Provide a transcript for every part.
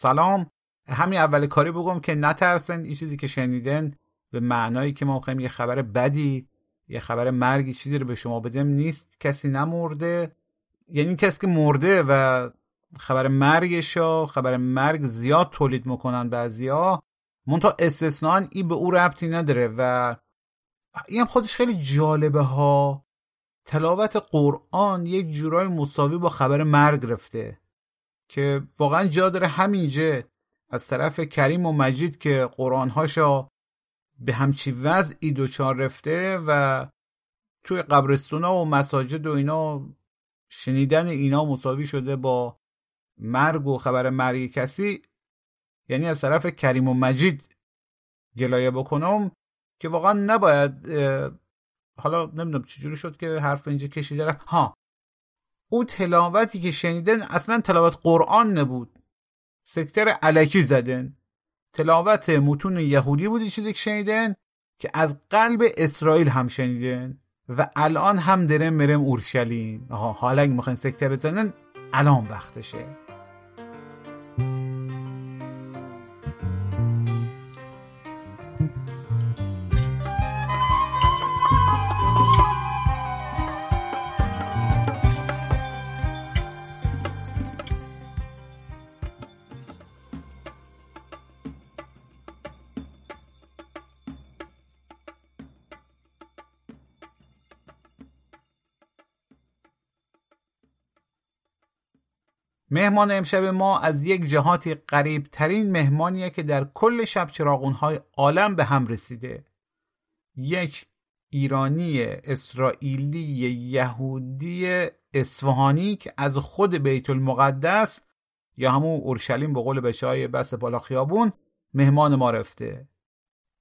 سلام. همین اول کاری بگم که نترسن این چیزی که شنیدن به معنایی که ما می‌خوایم یه خبر بدی یه خبر مرگی چیزی رو به شما بدیم نیست. کسی نمرده. یعنی کسی که مرده و خبر مرگش و خبر مرگ زیاد تولید می‌کنن بعضیا. منتها استثنان این به او ربطی نداره و این خودش خیلی جالبه ها. تلاوت قرآن یک جورای مساوی با خبر مرگ رفته. که واقعا جا داره همینجا از طرف کریم و مجید که قرآنهاشا به همچی وضعی دوچار رفته و توی قبرستونا و مساجد و اینا شنیدن اینا مساوی شده با مرگ و خبر مرگ کسی یعنی از طرف کریم و مجید گلایه بکنم که واقعا نباید حالا نمی‌دونم چجوری شد که حرف اینجا کشیده رفت. ها او تلاوتی که شنیدن اصلا تلاوت قرآن نبود. سکتر علکی زدن. تلاوت متون یهودی بود چیزی که شنیدن که از قلب اسرائیل هم شنیدن و الان هم درم مرم اورشلیم. آها حالا اگه می‌خواین سکتر بزنن الان وقتشه. مهمان امشب ما از یک جهاتی غریب ترین مهمانیه که در کل شب چراغونهای عالم به هم رسیده. یک ایرانی اسرائیلی یهودی اصفهانی که از خود بیت المقدس یا همون اورشلیم به قول بچه های بس بالا خیابون مهمان ما رفته.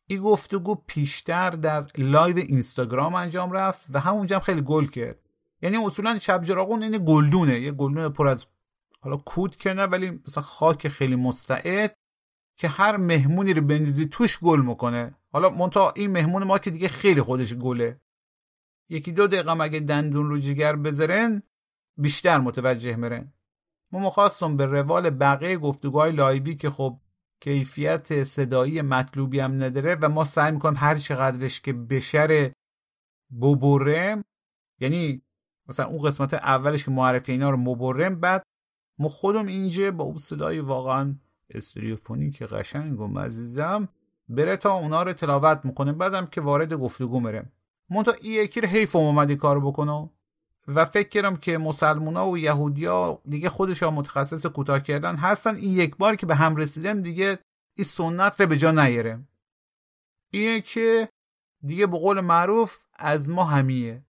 این گفتگو پیشتر در live اینستاگرام انجام رفت و همونجا هم خیلی گل کرد. یعنی اصولا شب چراغون این گلدونه یه گلدون پر از حالا کود که نه ولی مثلا خاک خیلی مستعد که هر مهمونی رو بندازی توش گل می‌کنه. حالا منتها این مهمون ما که دیگه خیلی خودش گله. یکی دو دقیقه مگه دندون رو جگر بذارن بیشتر متوجه مرن ما مخواستم به روال بقیه گفتگوهای لایوی که خب کیفیت صدایی مطلوبی هم نداره و ما سعی می‌کنیم هر چقدرش که بشر ببرم یعنی مثلا اون قسمت اولش که معرفی اینا رو مبرم بعد ما خودم اینجا با اون صدای واقعا استریوفونی که قشنگ و مزیزم بره تا اونا رو تلاوت می‌کنه. بعدم که وارد گفتگو میره منتها این یکی رو حیف اومدی کار بکنه و فکر کردم که مسلمونا و یهودیا دیگه خودشان متخصص کوتاه کردن هستن. این یک بار که به هم رسیدن دیگه این سنت رو به جا نیاره. اینه که دیگه به قول معروف از ما همیه.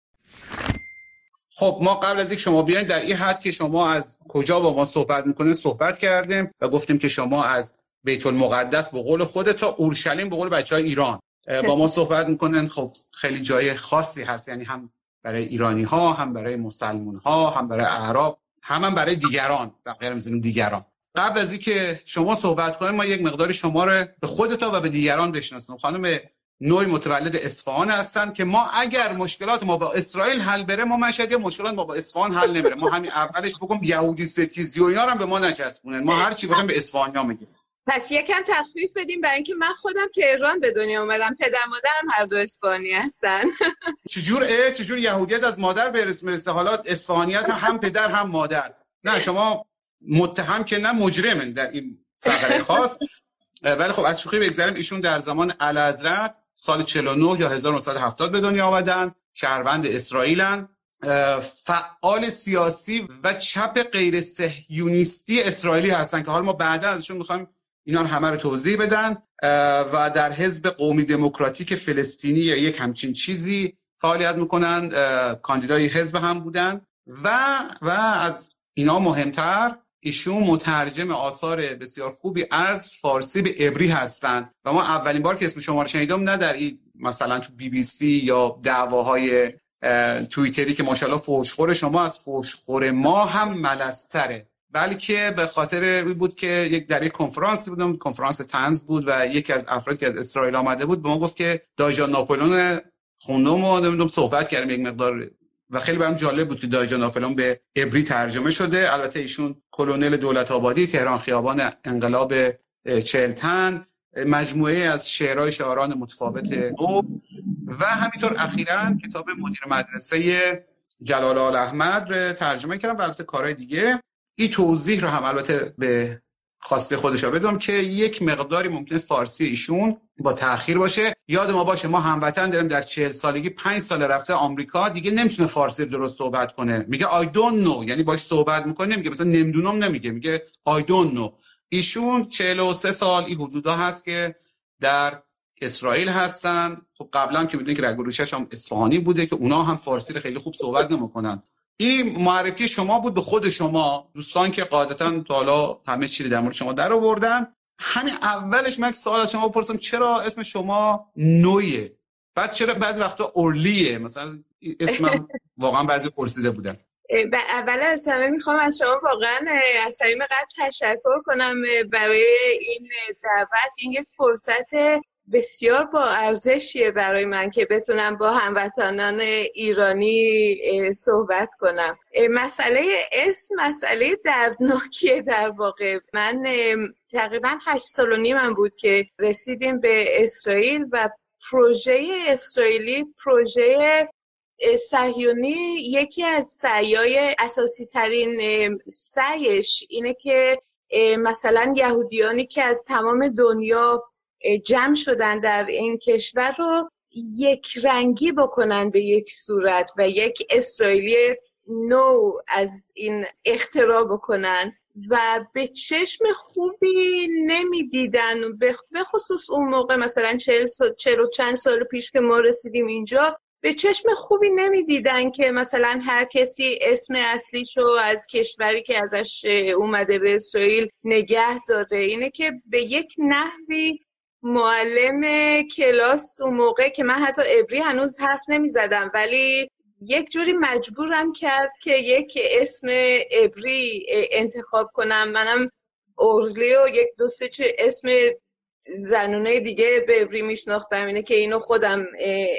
خب ما قبل از اینکه شما بیاین در این حد که شما از کجا با ما صحبت می‌کنه صحبت کردیم و گفتیم که شما از بیت المقدس به قول خود تا اورشلیم به قول بچه های ایران با ما صحبت می‌کنن خب خیلی جای خاصی هست. یعنی هم برای ایرانی ها هم برای مسلمون ها هم برای اعراب هم, هم برای دیگران. غیر می‌زنیم دیگران. قبل از اینکه شما صحبت کنیم ما یک مقداری شما رو به خودتا و به دیگران بشناسیم. خانم نوعی متولد اصفهان هستند که ما اگر مشکلات ما با اسرائیل حل بره ما مشهد یا مشکلات ما با اصفهان حل نمیره. ما همین اولش بگم یهودی ستیزی و اینا هم به ما نچسبونن. ما هر چی بگیم به اصفهانیا میگیم. پس یکم تخفیف بدیم برای اینکه من خودم تهران به دنیا اومدم. پدر مادرم هر دو اصفهانی هستن. چجور اه چجور یهودیت از مادر برس می‌رسه حالا اصفهانیت هم پدر هم مادر. نه شما متهم که نه مجرمن در این فقره خاص. ولی خب از شوخی بگذاریم ایشون در زمان اعلیحضرت سال 49 یا 1970 به دنیا آمدن. شهروند اسرائیلن. فعال سیاسی و چپ غیر صهیونیستی اسرائیلی هستن که حالا ما بعدا ازشون می‌خوایم اینا همه رو توضیح بدن. و در حزب قومی دموکراتیک فلسطینی یا یک همچین چیزی فعالیت می‌کنن. کاندیدای حزب هم بودن. و و از اینا مهمتر ایشون مترجم آثار بسیار خوبی از فارسی به عبری هستند و ما اولین بار که اسم شما رو شنیدم نه در این مثلا تو بی بی سی یا دعواهای توییتری که ماشاءالله فوشخور شما از فوشخور ما هم ملستره. بلکه به خاطر بود که یک در یک کنفرانسی بودم کنفرانس تنز بود و یکی از افرادی که از اسرائیل آمده بود به ما گفت که دایجان ناپلون خوندم و نمی‌دونم صحبت کردم یک مقدار و خیلی برام جالب بود که دایجان ناپلون به عبری ترجمه شده. البته ایشون کلونل دولت آبادی تهران خیابان انقلاب چلتن مجموعه از شعرهای شاعران متفاوت. او و همینطور اخیرا کتاب مدیر مدرسه جلال آل احمد رو ترجمه کردم و البته کارهای دیگه. این توضیح رو هم البته به خواسته خودش بدم که یک مقداری ممکنه فارسی ایشون با تاخیر باشه. یاد ما باشه ما هموطن داریم در چهل سالگی پنج سال رفته آمریکا دیگه نمی‌تونه فارسی درست صحبت کنه. میگه I don't know. یعنی باش صحبت می‌کنه میگه مثلا نمی‌دونم نمیگه میگه I don't know. ایشون 43 سال این حدودا هست که در اسرائیل هستن. خب قبلا که می‌دونید که رگروشش هم اصفهانی بوده که اونا هم فارسی رو خیلی خوب صحبت نمی‌کنن. این معرفی شما بود به خود شما دوستان که قاعدتا تا حالا همه چیزی در مورد شما در آوردن. همین اولش من سوال از شما بپرسم چرا اسم شما نویه؟ بعد چرا بعضی وقتا اورلیه؟ مثلا اسمم واقعا بعضی پرسیده بودن. اول از همه می‌خوام از شما واقعا از صمیم قلب تشکر کنم برای این دعوت این یک فرصت بسیار با ارزشیه برای من که بتونم با هموطنان ایرانی صحبت کنم. مسئله اسم مسئله دردناکیه در واقع. من تقریبا هشت سال و نیم بود که رسیدیم به اسرائیل و پروژه اسرائیلی پروژه صهیونی یکی از سعیای اساسی ترین سعیش اینه که مثلا یهودیانی که از تمام دنیا جمع شدن در این کشور رو یک رنگی بکنن به یک صورت و یک اسرائیلی نو از این اختراع بکنن و به چشم خوبی نمی‌دیدن. به خصوص اون موقع مثلا چهل, چهل و چند سال پیش که ما رسیدیم اینجا به چشم خوبی نمی‌دیدن که مثلا هر کسی اسم اصلیشو از کشوری که ازش اومده به اسرائیل نگه داده. اینه که به یک نحوی معلم کلاس اون موقع که من حتی ابری هنوز حرف نمی زدم ولی یک جوری مجبورم کرد که یک اسم ابری انتخاب کنم. منم اورلی و یک دو سه اسم زنونه دیگه به ابری میشناختم. اینه که اینو خودم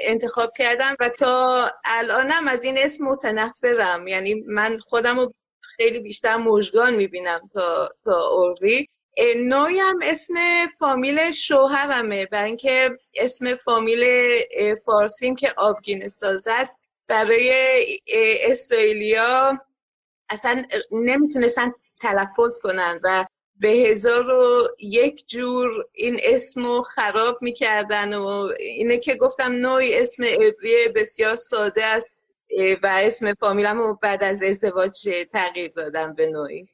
انتخاب کردم و تا الانم از این اسم متنفرم. یعنی من خودم رو خیلی بیشتر مژگان می‌بینم تا تا اورلی. نوعی هم اسم فامیل شوهرمه برای اینکه اسم فامیل فارسیم که آبگین ساز است برای اسرائیلیا اصلا نمی‌تونستن تلفظ کنن و به هزار و یک جور این اسمو خراب می‌کردن و اینه که گفتم نوعی اسم عبری بسیار ساده است و اسم فامیلم بعد از ازدواج تغییر دادم به نوعی.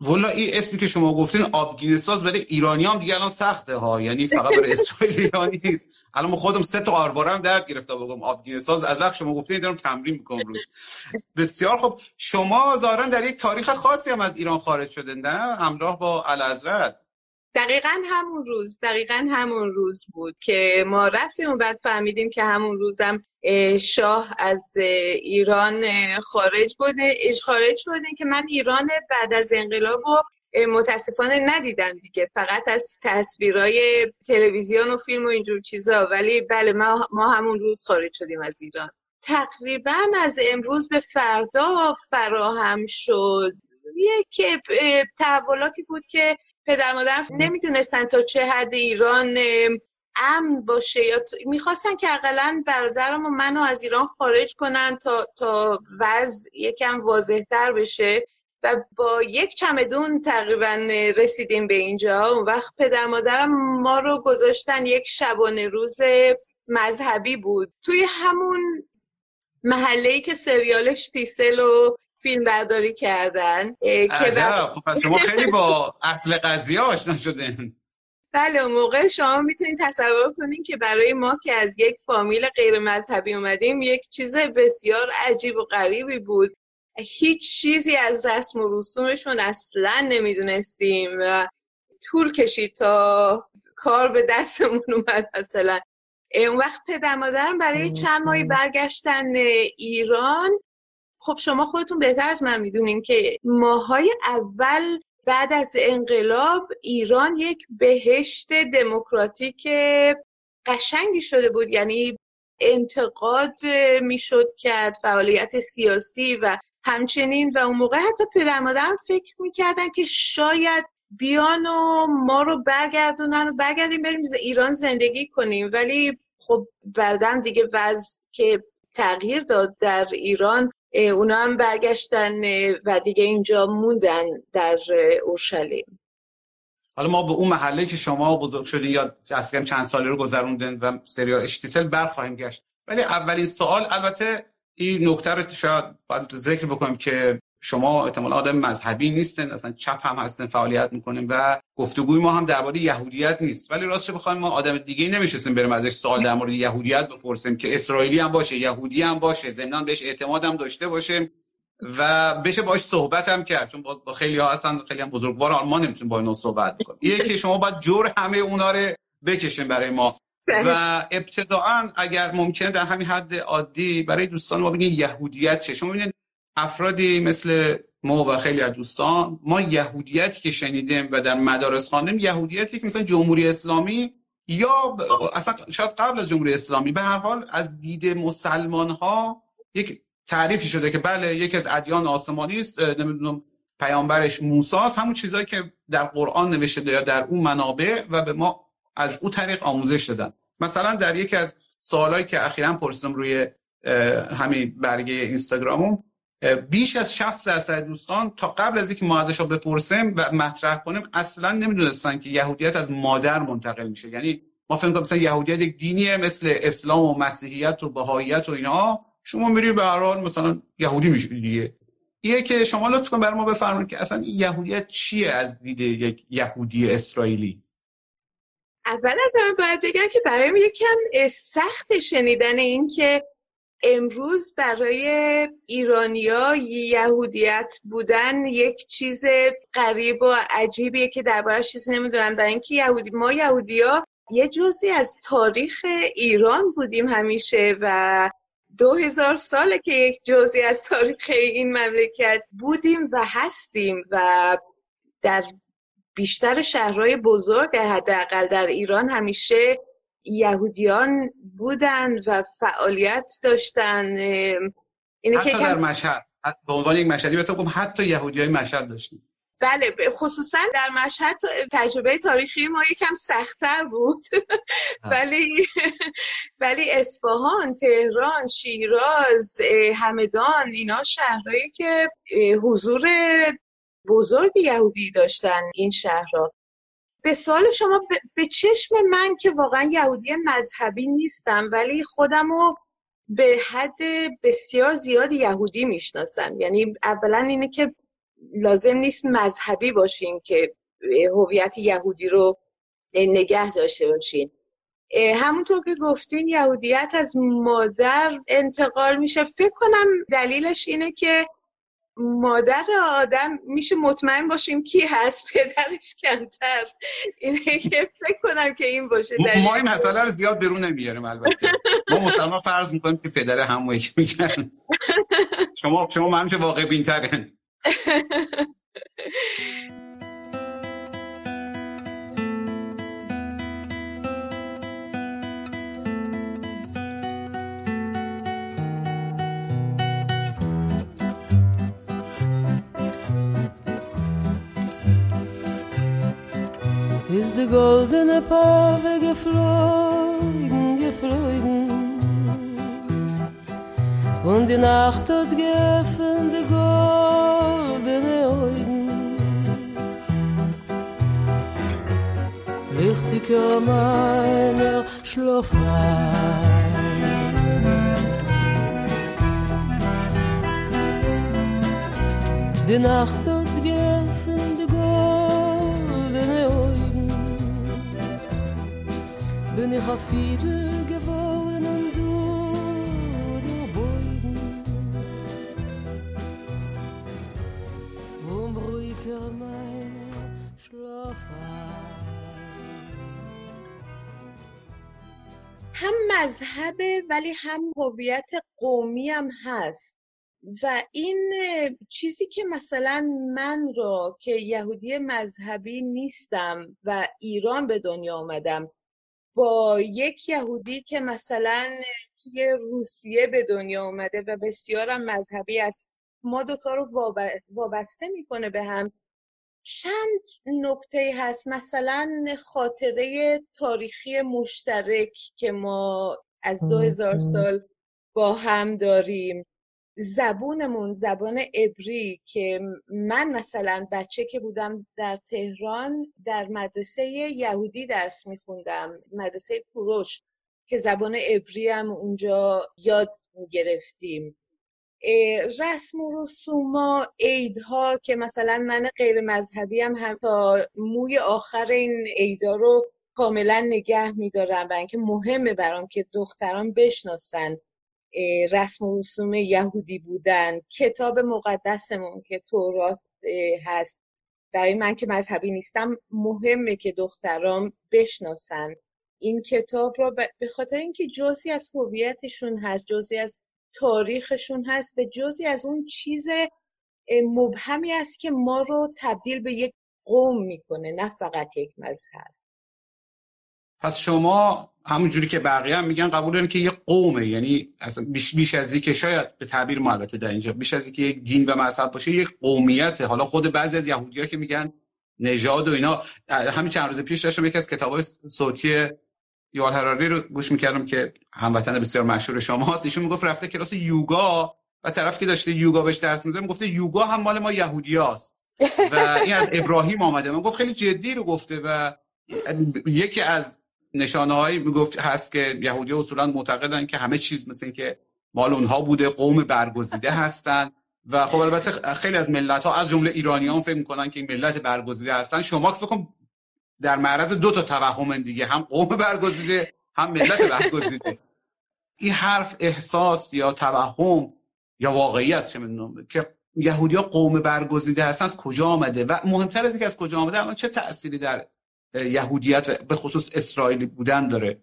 والا این اسمی که شما گفتین آبگینه ساز برای ایرانی هم دیگه الان سخته ها. یعنی فقط برای اسرائیلی نیست. الان خودم سه تا آرواره هم درد گرفته بگم آبگینه ساز از وقت شما گفتین دارم تمرین می‌کنم روش. بسیار خب شما ظاهرا در یک تاریخ خاصی هم از ایران خارج شده نه؟ همراه با الازرد دقیقا همون روز دقیقا همون روز بود که ما رفتیم و بعد فهمیدیم که همون روزم شاه از ایران خارج بوده. خارج شده که من ایران بعد از انقلاب و متاسفانه ندیدم دیگه. فقط از تصویرهای تلویزیون و فیلم و اینجور چیزا. ولی بله ما, ما همون روز خارج شدیم از ایران. تقریبا از امروز به فردا فراهم شد. یک تحولاتی بود که پدر مادر نمی‌دونستن تا چه حد ایران امن باشه یا می‌خواستن که اقلا برادرم و منو از ایران خارج کنن تا, تا وضع یکم واضح تر بشه. و با یک چمدون تقریبا رسیدیم به اینجا. اون وقت پدر مادرم ما رو گذاشتن یک شبانه روز مذهبی بود. توی همون محله که سریالش تیسل و فیلم برداری کردن که خب شما خیلی با اصل قضیه آشنا شدین. بله اون موقع شما می‌تونید تصور کنین که برای ما که از یک فامیل غیر مذهبی اومدیم یک چیز بسیار عجیب و غریبی بود. هیچ چیزی از رسم و رسومشون اصلا نمی‌دونستیم و طول کشید تا کار به دستمون اومد مثلا اون وقت پدر مادرم برای چند ماهی برگشتن ایران خب شما خودتون بهتر از من می‌دونین که ماهای اول بعد از انقلاب ایران یک بهشت دموکراتیک قشنگی شده بود. یعنی انتقاد می‌شد کرد فعالیت سیاسی و همچنین و اون موقع حتی پدر مادرم فکر می‌کردن که شاید بیان و ما رو برگردونن و برگردیم بریم ایران زندگی کنیم. ولی خب بعدم دیگه وضع که تغییر داد در ایران اونا هم برگشتن و دیگه اینجا موندن در اورشلیم. حالا ما به اون محله که شما بزرگ شدین یا اصلا چند سالی رو گذروندن و سریال اشتیسل برخواهیم گشت. ولی اولین سوال البته این نکته رو شاید باید ذکر بکنیم که شما احتمال آدم مذهبی نیستن اصلا چپ هم هستن فعالیت می‌کنیم و گفتگوی ما هم درباره یهودیت نیست. ولی راستش بخوایم ما آدم دیگه نمیشستیم بریم ازش سوال در مورد یهودیت بپرسیم که اسرائیلی هم باشه یهودی هم باشه ضمن بهش اعتماد هم داشته باشه و بشه باش صحبت هم کرد. چون با خیلی ها هستن خیلی هم بزرگوار آلمان نمی‌تونیم با اینا صحبت بکنیم یکی شما باید جور همه اونا رو بکشین برای ما. و ابتداعا اگر ممکنه در همین حد عادی برای دوستان ما بگین یهودیت چه؟ شما ببینید افرادی مثل ما و خیلی از دوستان ما یهودیتی که شنیدیم و در مدارس خواندیم یهودیتی که مثلا جمهوری اسلامی یا اصلا شاید قبل از جمهوری اسلامی به هر حال از دید مسلمان ها یک تعریفی شده که بله یکی از ادیان آسمانی است نمی‌دونم پیامبرش موسی همون چیزهایی که در قرآن نوشته یا در اون منابع و به ما از او طریق آموزش دادن. مثلا در یکی از سوالایی که اخیرا پرسیدم روی همین برگه اینستاگرامم بیش از 60 درصد دوستان تا قبل از اینکه ما ازش بپرسیم و مطرح کنیم اصلا نمی‌دونستن که یهودیت از مادر منتقل میشه. یعنی ما فکر کنیم مثلا یهودیت یک دینیه مثل اسلام و مسیحیت و بهاییت و اینا شما میری به هر حال مثلا یهودی میشی دیگه. ایه که شما لطف کن بر ما بفرمایید که اصلا یهودیت چیه از دید یک یهودی اسرائیلی؟ اولا باید بگم که برای یکم سخت شنیدن این که امروز برای ایرانیا یهودیت بودن یک چیز غریب و عجیبیه که دربارش چیزی نمی‌دونن. برای اینکه یهودی ما یهودیا یه جزی از تاریخ ایران بودیم همیشه و دو هزار ساله که یک جزی از تاریخ این مملکت بودیم و هستیم و در بیشتر شهرهای بزرگ حداقل در ایران همیشه یهودیان بودن و فعالیت داشتن اینه حتی که در مشهد به عنوان یک مشهدی بهتون حتی یهودی های مشهد داشتیم. بله خصوصا در مشهد تجربه تاریخی ما یکم سختتر بود. ولی ولی اصفهان تهران شیراز همدان اینا شهرهایی که حضور بزرگ یهودی داشتن این شهرها. به سوال شما به چشم من که واقعا یهودی مذهبی نیستم ولی خودم رو به حد بسیار زیاد یهودی می‌شناسم. یعنی اولا اینه که لازم نیست مذهبی باشین که هویت یهودی رو نگه داشته باشین. همونطور که گفتین یهودیت از مادر انتقال میشه. فکر کنم دلیلش اینه که مادر آدم میشه مطمئن باشیم کی هست پدرش کمتر. اینه که فکر کنم که این باشه دلیل ما این مسئله رو زیاد برون نمیاریم البته. ما مسلمان فرض می‌کنیم که پدر همون که میگن. شما شما من واقع بینترین. die goldene Pave geflogen, geflogen. Und die Nacht hat geöffnet die goldene Augen. Lichtiger meiner Schlaflein. Die Nacht hat geöffnet bin ich auf Fiedel geworden und du der Beugen. Um ruhiger meine Schlaf هم مذهبه ولی هم هویت قومی هم هست و این چیزی که مثلا من رو که یهودی مذهبی نیستم و ایران به دنیا آمدم با یک یهودی که مثلا توی روسیه به دنیا اومده و بسیارم مذهبی است ما دوتا رو وابسته می‌کنه به هم. چند نکته هست؟ مثلا خاطره تاریخی مشترک که ما از دو هزار سال با هم داریم. زبونمون زبان عبری که من مثلا بچه که بودم در تهران در مدرسه یهودی درس میخوندم مدرسه کوروش که زبان عبری هم اونجا یاد گرفتیم رسم و رسوما عیدها که مثلا من غیر مذهبی هم, هم تا موی آخر این عیدا رو کاملا نگه میدارم و اینکه مهمه برام که دختران بشناسن. رسم و رسوم یهودی بودن. کتاب مقدسمون که تورات هست. برای من که مذهبی نیستم مهمه که دخترام بشناسن. این کتاب را به خاطر اینکه جزی از هویتشون هست جزی از تاریخشون هست و جزی از اون چیز مبهمی است که ما رو تبدیل به یک قوم می‌کنه نه فقط یک مذهب. پس شما همونجوری که بقیه هم میگن قبول دارین که یه قومه. یعنی اصلا بیش, بیش از که شاید به تعبیر ما البته در اینجا بیش از اینکه یک دین و مذهب باشه یک قومیت حالا خود بعضی از یهودی‌ها که میگن نژاد و اینا همین چند روز پیش داشتم یکی از کتابای صوتی یوال هراری رو گوش می‌کردم که هموطن بسیار مشهور شماست. ایشون می‌گفت رفته کلاس یوگا و طرف که داشته یوگا بهش درس میده گفته یوگا هم مال ما یهودیاست. و این از ابراهیم آمده. من گفت خیلی جدی رو گفته و یکی از نشانه هایی می‌گفت هست که یهودی اصولا معتقدن که همه چیز مثل این که مال اونها بوده قوم برگزیده هستن. و خب البته خیلی از ملت ها از جمله ایرانیان فکر می‌کنن که این ملت برگزیده هستن. شما فکر در معرض دو تا توهم دیگه هم قوم برگزیده هم ملت برگزیده. این حرف احساس یا توهم یا واقعیت چه می‌دونم که یهودی ها قوم برگزیده هستن از کجا آمده؟ و مهمتر از اینکه از کجا آمده الان چه تأثیری در یهودیت به خصوص اسرائیلی بودن داره.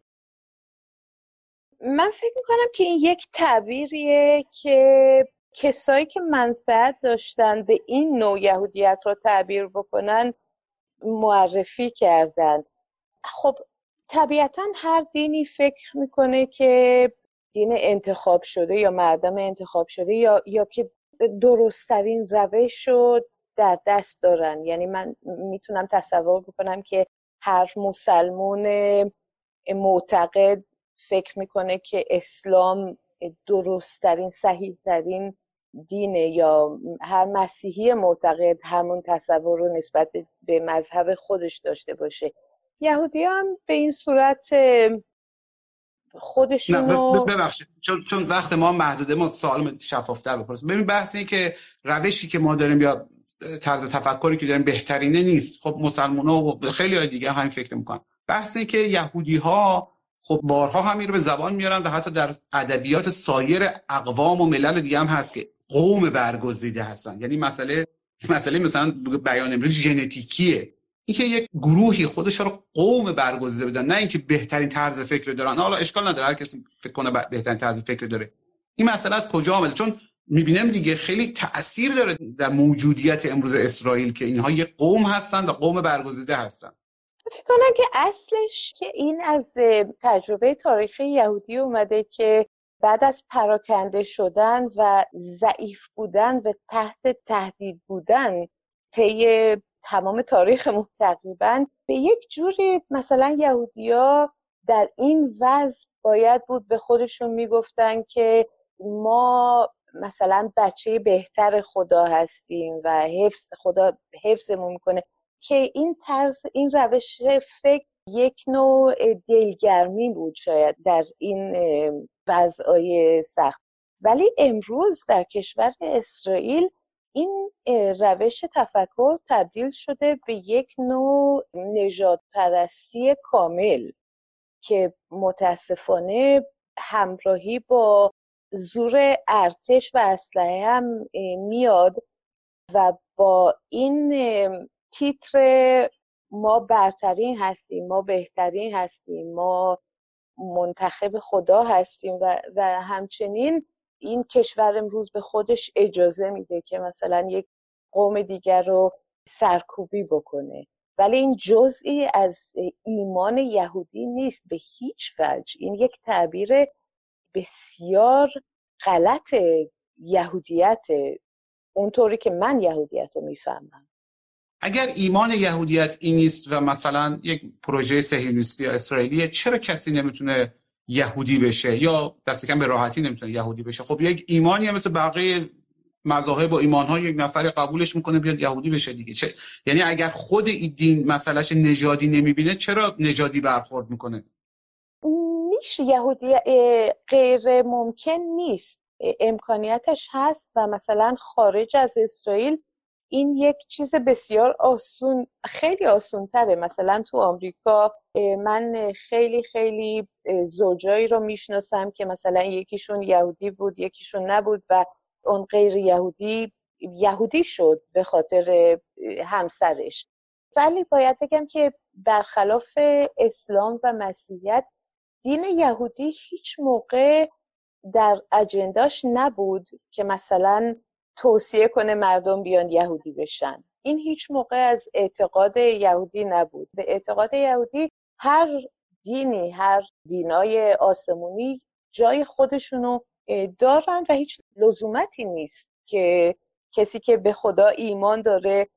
من فکر می‌کنم که این یک تعبیریه که کسایی که منفعت داشتن به این نوع یهودیت رو تعبیر بکنن معرفی کردن. خب طبیعتا هر دینی فکر می‌کنه که دین انتخاب شده یا مردم انتخاب شده یا, یا که درستترین روش رو در دست دارن. یعنی من می‌تونم تصور بکنم که هر مسلمون معتقد فکر می‌کنه که اسلام درستترین صحیحترین دینه یا هر مسیحی معتقد همون تصور رو نسبت به مذهب خودش داشته باشه. یهودی هم به این صورت خودشون نه ببخشید. چون چون وقت ما محدوده ما سوال شفافتر بپرسیم. ببین بحث این که روشی که ما داریم یا طرز تفکری که داریم بهترینه نیست. خب مسلمان و خیلی های دیگه همین فکر می‌کنن. بحث این که یهودی ها خب بارها همین رو به زبان میارن و حتی در ادبیات سایر اقوام و ملل دیگه هم هست که قوم برگزیده هستن. یعنی مسئله مسئله مثلا بیان امروز ژنتیکیه. اینکه یک گروهی خودش رو قوم برگزیده بدن نه اینکه بهترین طرز فکر دارن. حالا اشکال نداره هر کسی فکر کنه بهترین طرز فکر داره. این مسئله از کجا آمده؟ چون می‌بینم دیگه خیلی تاثیر داره در موجودیت امروز اسرائیل که اینها یک قوم هستن و قوم برگزیده هستن. فکر کنم که اصلش که این از تجربه تاریخی یهودی اومده که بعد از پراکنده شدن و ضعیف بودن و تحت تهدید بودن طی تمام تاریخمون تقریبا به یک جوری مثلا یهودیا در این وضع باید بود به خودشون می‌گفتن که ما مثلا بچه بهتر خدا هستیم و حفظ خدا حفظمون می‌کنه که این طرز این روش فکر یک نوع دلگرمی بود شاید در این وضعای سخت. ولی امروز در کشور اسرائیل این روش تفکر تبدیل شده به یک نوع نجات پرستی کامل که متاسفانه همراهی با زور ارتش و اسلحه هم میاد و با این تیتر ما برترین هستیم ما بهترین هستیم ما منتخب خدا هستیم و, و همچنین این کشور امروز به خودش اجازه میده که مثلا یک قوم دیگر رو سرکوبی بکنه. ولی این جزئی از ایمان یهودی نیست به هیچ وجه. این یک تعبیر بسیار غلط یهودیت اونطوری که من یهودیت رو می‌فهمم. اگر ایمان یهودیت این نیست و مثلا یک پروژه سهیونیستی یا اسرائیلی چرا کسی نمی‌تونه یهودی بشه؟ یا دست کم به راحتی نمی‌تونه یهودی بشه؟ خب یک ایمانی مثل بقیه مذاهب و ایمانها یک نفر قبولش می‌کنه بیاد یهودی بشه دیگه. چه؟ یعنی اگر خود این دین مسئلهش نژادی نمی‌بینه چرا نژادی برخورد می‌کنه؟ میشه یهودی غیر ممکن نیست. امکانیتش هست و مثلا خارج از اسرائیل این یک چیز بسیار آسون خیلی آسون تره مثلا تو آمریکا من خیلی خیلی زوجایی رو می‌شناسم که مثلا یکیشون یهودی بود یکیشون نبود و اون غیر یهودی یهودی شد به خاطر همسرش. ولی باید بگم که برخلاف اسلام و مسیحیت دین یهودی هیچ موقع در اجنداش نبود که مثلا توصیه کنه مردم بیان یهودی بشن. این هیچ موقع از اعتقاد یهودی نبود. به اعتقاد یهودی هر دینی هر دینای آسمونی جای خودشونو دارن و هیچ لزومتی نیست که کسی که به خدا ایمان داره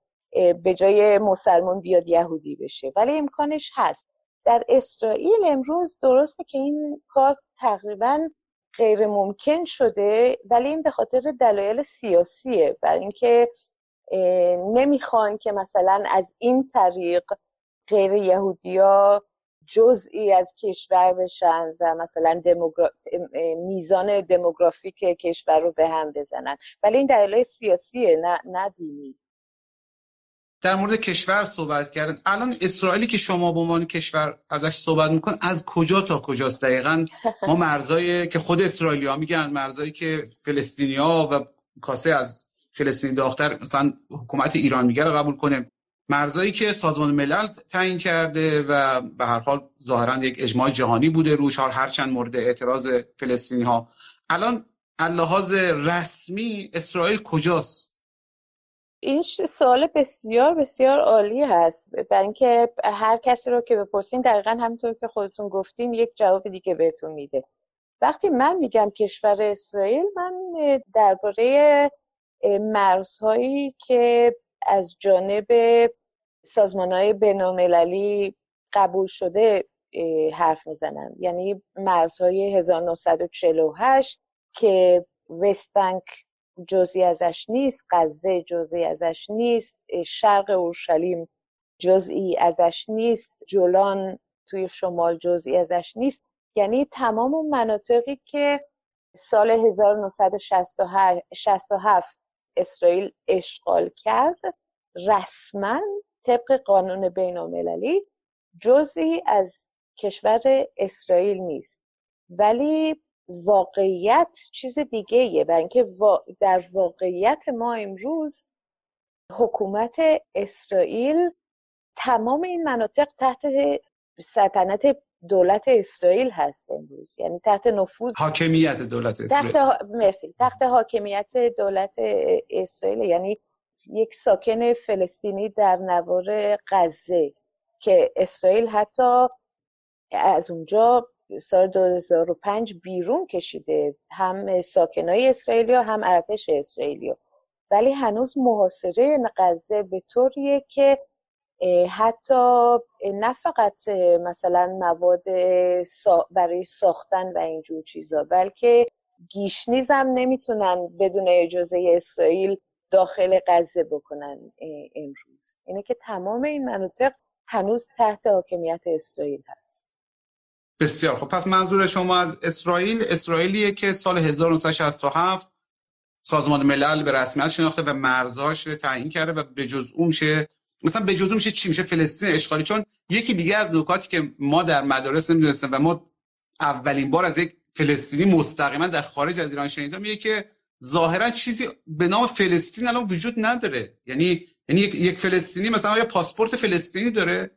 به جای مسلمان بیاد یهودی بشه. ولی امکانش هست. در اسرائیل امروز درسته که این کار تقریبا غیر ممکن شده ولی این به خاطر دلایل سیاسیه. برای اینکه نمی‌خوان که مثلا از این طریق غیر یهودیا جزئی از کشور بشن و مثلا دموگرا... میزان دموگرافیک کشور رو به هم بزنن. ولی این دلایل سیاسیه نه, نه دینی. در مورد کشور صحبت کردن. الان اسرائیلی که شما به عنوان کشور ازش صحبت میکن از کجا تا کجاست؟ دقیقا ما مرزایی که خود اسرائیلی ها میگن مرزایی که فلسطینی ها و کاسه از فلسطین داختر مثلا حکومت ایران میگه رو قبول کنه. مرزایی که سازمان ملل تعیین کرده و به هر حال ظاهرا یک اجماع جهانی بوده روش هر چند مورد اعتراض فلسطینی ها الان لحاظ رسمی اسرائیل کجاست؟ این سوال بسیار بسیار عالی هست. برای اینکه هر کسی رو که بپرسین دقیقا همینطور که خودتون گفتین یک جواب دیگه بهتون میده. وقتی من میگم کشور اسرائیل من درباره مرزهایی که از جانب سازمان های بینالمللی قبول شده حرف می‌زنم. یعنی مرزهای 1948 که وست بانک جزئی ازش نیست غزه جزئی ازش نیست شرق اورشلیم جزئی ازش نیست جولان توی شمال جزئی ازش نیست. یعنی تمام اون مناطقی که سال 1967 اسرائیل اشغال کرد رسما طبق قانون بین المللی جزئی از کشور اسرائیل نیست. ولی واقعیت چیز دیگه و اینکه در واقعیت ما امروز حکومت اسرائیل تمام این مناطق تحت سلطنت دولت اسرائیل هست امروز. یعنی تحت نفوذ حاکمیت دولت اسرائیل. تحت مرسی تحت حاکمیت دولت اسرائیل. یعنی یک ساکن فلسطینی در نوار غزه که اسرائیل حتی از اونجا سال 2005 بیرون کشیده. هم ساکنای اسرائیلی هم ارتش اسرائیلی. ولی هنوز محاصره غزه به طوریه که حتی نه فقط مثلا مواد برای ساختن و اینجور چیزا بلکه گیشنیز هم نمی‌تونن بدون اجازه اسرائیل داخل غزه بکنن امروز. اینه که تمام این مناطق هنوز تحت حاکمیت اسرائیل هست. بسیار خب پس منظور شما از اسرائیل اسرائیلیه که سال 1967 سازمان ملل به رسمیت شناخته و مرزهاش تعیین کرده و به جز اون میشه مثلا به جز اون میشه چی؟ میشه فلسطین اشغالی چون یکی دیگه از نکاتی که ما در مدارس نمی‌دونستیم و ما اولین بار از یک فلسطینی مستقیما در خارج از ایران شنیدم میگه که ظاهرا چیزی به نام فلسطین الان وجود نداره. یعنی یعنی یک فلسطینی مثلا یا پاسپورت فلسطینی داره؟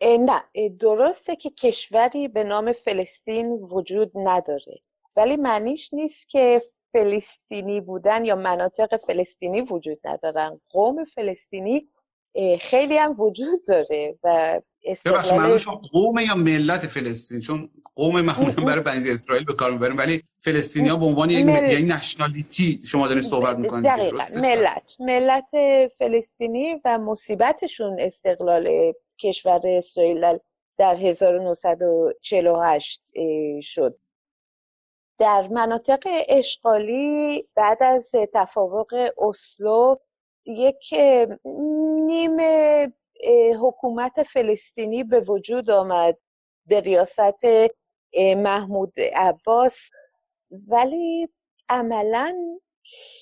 نه درسته که کشوری به نام فلسطین وجود نداره ولی معنیش نیست که فلسطینی بودن یا مناطق فلسطینی وجود ندارن. قوم فلسطینی خیلی هم وجود داره و استقلال قوم یا ملت فلسطین؟ چون قوم معمولا برای بنی اسرائیل به کار می‌بریم ولی فلسطینی ها به عنوان یک مل... یعنی نشنالیتی شما دارین صحبت می‌کنید دقیقا. ملت ملت فلسطینی و مصیبتشون استقلال کشور اسرائیل در 1948 شد. در مناطق اشغالی بعد از تفاوق اسلو یک نیمه حکومت فلسطینی به وجود آمد به ریاست محمود عباس. ولی عملا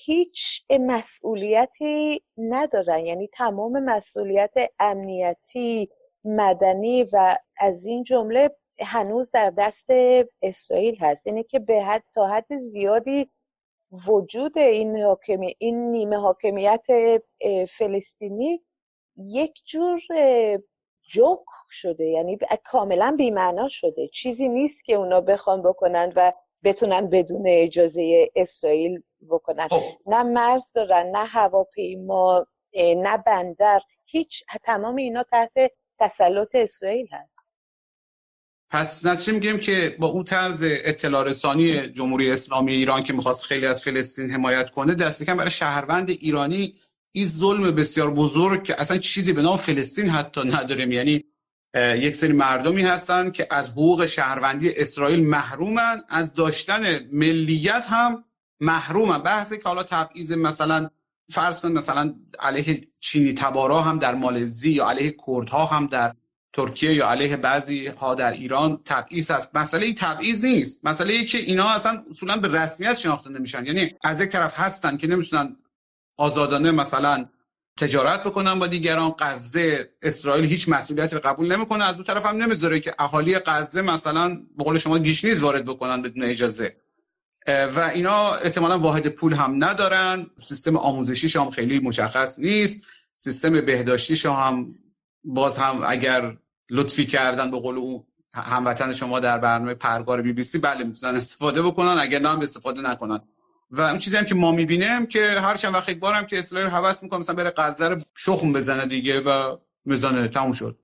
هیچ مسئولیتی ندارن. یعنی تمام مسئولیت امنیتی مدنی و از این جمله هنوز در دست اسرائیل هست. اینه که به حد تا حد زیادی وجود این حاکمی این نیمه حاکمیت فلسطینی یک جور جوک شده. یعنی کاملا بیمعنا شده. چیزی نیست که اونا بخوان بکنن و بتونن بدون اجازه اسرائیل بکنن. خب. نه مرز دارن نه هواپیما نه بندر هیچ تمام اینا تحت تسلط اسرائیل هست. پس نتیجه میگیم که با اون طرز اطلاع رسانی جمهوری اسلامی ایران که می‌خواست خیلی از فلسطین حمایت کنه دست کم برای شهروند ایرانی این ظلم بسیار بزرگ که اصلا چیزی به نام فلسطین حتی نداریم. یعنی یک سری مردمی هستن که از حقوق شهروندی اسرائیل محرومن از داشتن ملیت هم محرومن. بحثی که حالا تبعیض مثلا فرض کن مثلا علیه چینی تبارا هم در مالزی یا علیه کردها هم در ترکیه یا علیه بعضی ها در ایران تبعیض است مسئله تبعیض نیست. مسئله ای که اینا اصلا اصولا به رسمیت شناخته نمیشن. یعنی از یک طرف هستن که نمی‌تونن آزادانه مثلا تجارت بکنن با دیگران. غزه اسرائیل هیچ مسئولیتی رو قبول نمی‌کنه. از اون طرف هم نمی‌ذاره که اهالی غزه مثلا به قول شما گشنیز وارد بکنن بدون اجازه. و اینا احتمالا واحد پول هم ندارن. سیستم آموزشیش هم خیلی مشخص نیست. سیستم بهداشتیش هم باز هم اگر لطفی کردن به قول اون هموطن شما در برنامه پرگار بی بی سی بله می‌تونن استفاده بکنن. اگر نه هم استفاده نکنن. و اون چیزی هم که ما می‌بینیم که هر چند وقت یک بارم که اسرائیل حواس می‌کنه مثلا بره غزه رو شخم بزنه دیگه و می‌زنه تموم شد.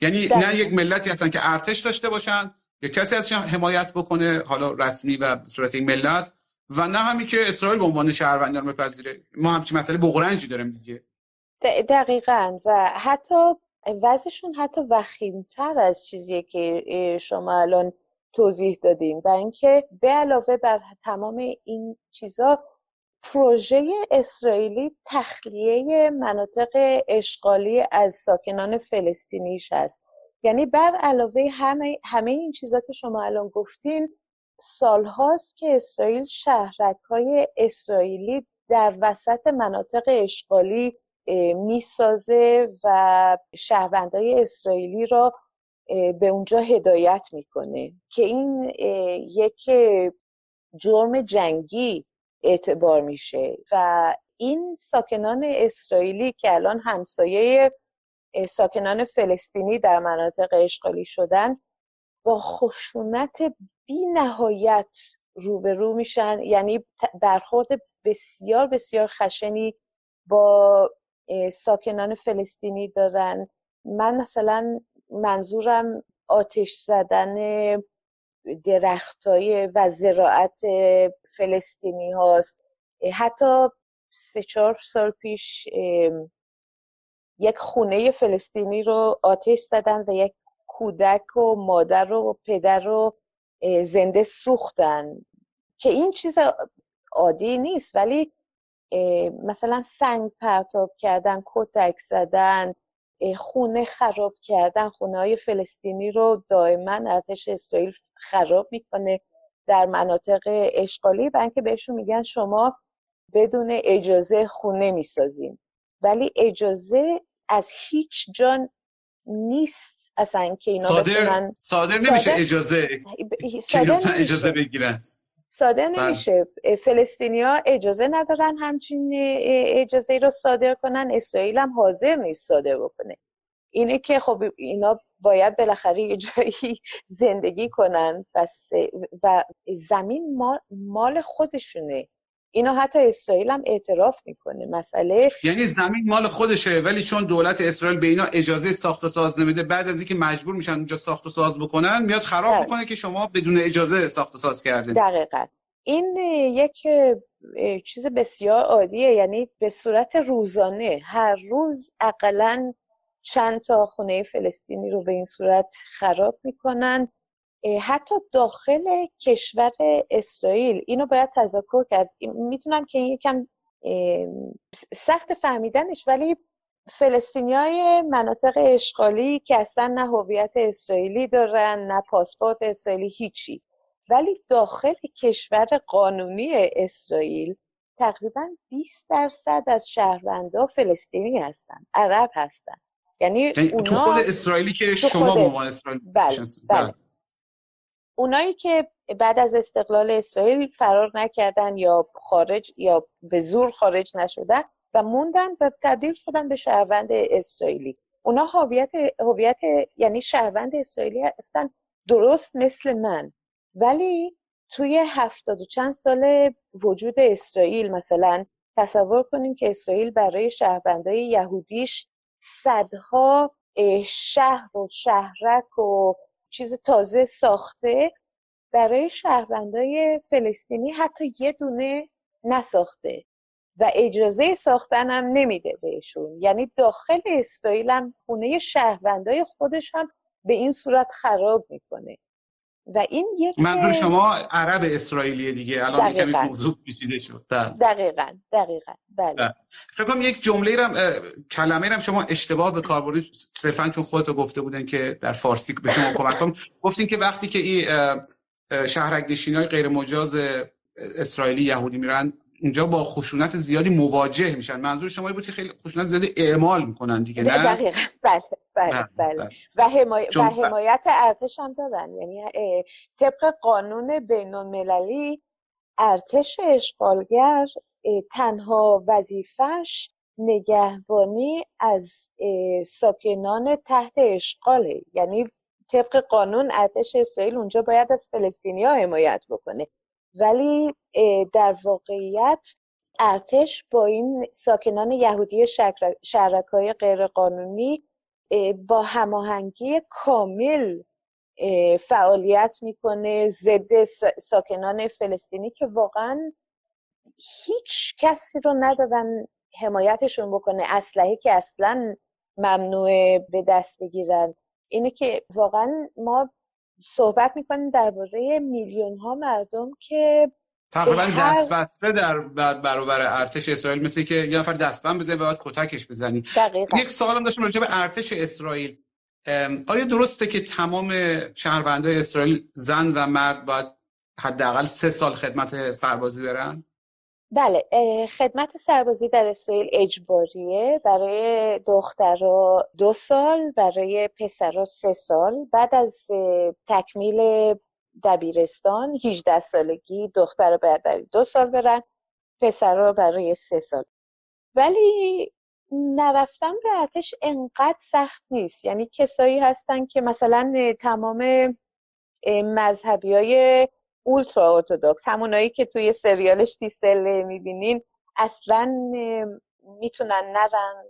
یعنی نه یک ملتی هستن که ارتش داشته باشن یا کسی ازشون حمایت بکنه حالا رسمی و صورت این ملت و نه همی که اسرائیل به عنوان شهروندان بپذیره. ما همچین مسئله بغرنجی داریم دیگه. دقیقا. و حتی وضعشون حتی وخیمتر از چیزیه که شما الان توضیح دادین و اینکه به علاوه بر تمام این چیزا پروژه اسرائیلی تخلیه مناطق اشغالی از ساکنان فلسطینیش است یعنی بر علاوه همه, همه این چیزا که شما الان گفتین سالهاست که اسرائیل شهرک های اسرائیلی در وسط مناطق اشغالی می‌سازه و شهروندهای اسرائیلی را به اونجا هدایت می‌کنه که این یک جرم جنگی اعتبار میشه و این ساکنان اسرائیلی که الان همسایه ساکنان فلسطینی در مناطق اشغالی شدن با خشونت بی نهایت روبرو میشن. یعنی برخورد بسیار بسیار خشنی با ساکنان فلسطینی دارن. من مثلا منظورم آتش زدن درختای و زراعت فلسطینی هاست. حتی سه چهار سال پیش یک خونه فلسطینی رو آتش زدن و یک کودک و مادر و پدر رو زنده سوختن. که این چیز عادی نیست ولی مثلا سنگ پرتاب کردن کتک زدن خونه خراب کردن خونه های فلسطینی رو دائما ارتش اسرائیل خراب می‌کنه در مناطق اشغالی و اینکه بهشون میگن شما بدون اجازه خونه می‌سازین. ولی اجازه از هیچ جان نیست اصلا که اینا صادر, بتونن صادر نمیشه اجازه صادر که اجازه بگیرن. صادر نمیشه. فلسطینیا اجازه ندارن همچین اجازه رو صادر کنن. اسرائیل هم حاضر نیست صادر بکنه. اینه که خب اینا باید بالاخره یه جایی زندگی کنن. پس و زمین مال, مال خودشونه. اینو حتی اسرائیل هم اعتراف می‌کنه. مسئله یعنی زمین مال خودشه ولی چون دولت اسرائیل به اینا اجازه ساخت و ساز نمیده بعد از اینکه مجبور میشن اونجا ساخت و ساز بکنن میاد خراب دقیقا. بکنه که شما بدون اجازه ساخت و ساز کردین. دقیقا. این یک چیز بسیار عادیه یعنی به صورت روزانه. هر روز اقلا چند تا خونه فلسطینی رو به این صورت خراب می‌کنن. حتی داخل کشور اسرائیل. اینو باید تذکر کرد. می‌تونم که این یکم سخت فهمیدنش ولی فلسطینی های مناطق اشغالی که اصلا نه هویت اسرائیلی دارن نه پاسپورت اسرائیلی هیچی. ولی داخل کشور قانونی اسرائیل تقریبا 20 درصد از شهروندا فلسطینی هستن عرب هستن. یعنی, یعنی اونا تو خود اسرائیلی که شما به عنوان اسرائیل بله. بله. اونایی که بعد از استقلال اسرائیل فرار نکردن یا خارج یا به زور خارج نشدن و موندن و تبدیل شدن به شهروند اسرائیلی. اونا هویت هویت یعنی شهروند اسرائیلی هستن درست مثل من. ولی توی هفتاد و چند سال وجود اسرائیل مثلا تصور کنیم که اسرائیل برای شهروندای یهودیش صدها شهر و شهرک و چیز تازه ساخته برای شهروندای فلسطینی حتی یه دونه نساخته و اجازه ساختن هم نمیده بهشون. یعنی داخل اسرائیل هم خونه شهروندای خودش هم به این صورت خراب می‌کنه. و این یک منظور شما عرب اسرائیلی دیگه الان کمی موضوع پیچیده شد. دقیقاً دقیقاً. بله. فکر کنم یک جمله رم کلمه رم شما اشتباه به کار بردید صرفا چون خودتو گفته بودن که در فارسی به شما کمک کنم. گفتین که وقتی که این شهرک نشینای غیر مجاز اسرائیلی یهودی میرن اونجا با خشونت زیادی مواجه میشن. منظور شما بود که خیلی خشونت زیادی اعمال می‌کنن دیگه نه؟ دقیقاً. بله بله بله و, حمای... و حمایت ارتش هم دارن. یعنی طبق قانون بین المللی ارتش اشغالگر تنها وظیفش نگهبانی از ساکنان تحت اشغاله. یعنی طبق قانون ارتش اسرائیل اونجا باید از فلسطینی ها حمایت بکنه. ولی در واقعیت ارتش با این ساکنان یهودی شهرک های غیرقانونی با هماهنگی کامل فعالیت می‌کنه ضد ساکنان فلسطینی که واقعا هیچ کسی رو ندارن حمایتشون بکنه. اسلحه که اصلا ممنوع به دست بگیرن. اینه که واقعا ما صحبت می‌کنیم درباره میلیون ها مردم که تقریبا هر- دست بسته در بر- برابر ارتش اسرائیل مثل که یه نفر دستبند بزنی و باید کتکش بزنی. دقیقا. یک سوالم داشتم راجع به ارتش اسرائیل. آیا درسته که تمام شهروندای اسرائیل زن و مرد باید حداقل سه سال خدمت سربازی برن؟ بله خدمت سربازی در اسرائیل اجباریه. برای دخترها دو سال برای پسرها سه سال. بعد از تکمیل دبیرستان 18 سالگی دخترها باید برای دو سال برن پسرها برای سه سال. ولی نرفتن به ارتش انقدر سخت نیست. یعنی کسایی هستن که مثلا تمام مذهبی های اولترا ارتودکس همونایی که توی سریال شتیسل می‌بینین اصلا می‌تونن نرن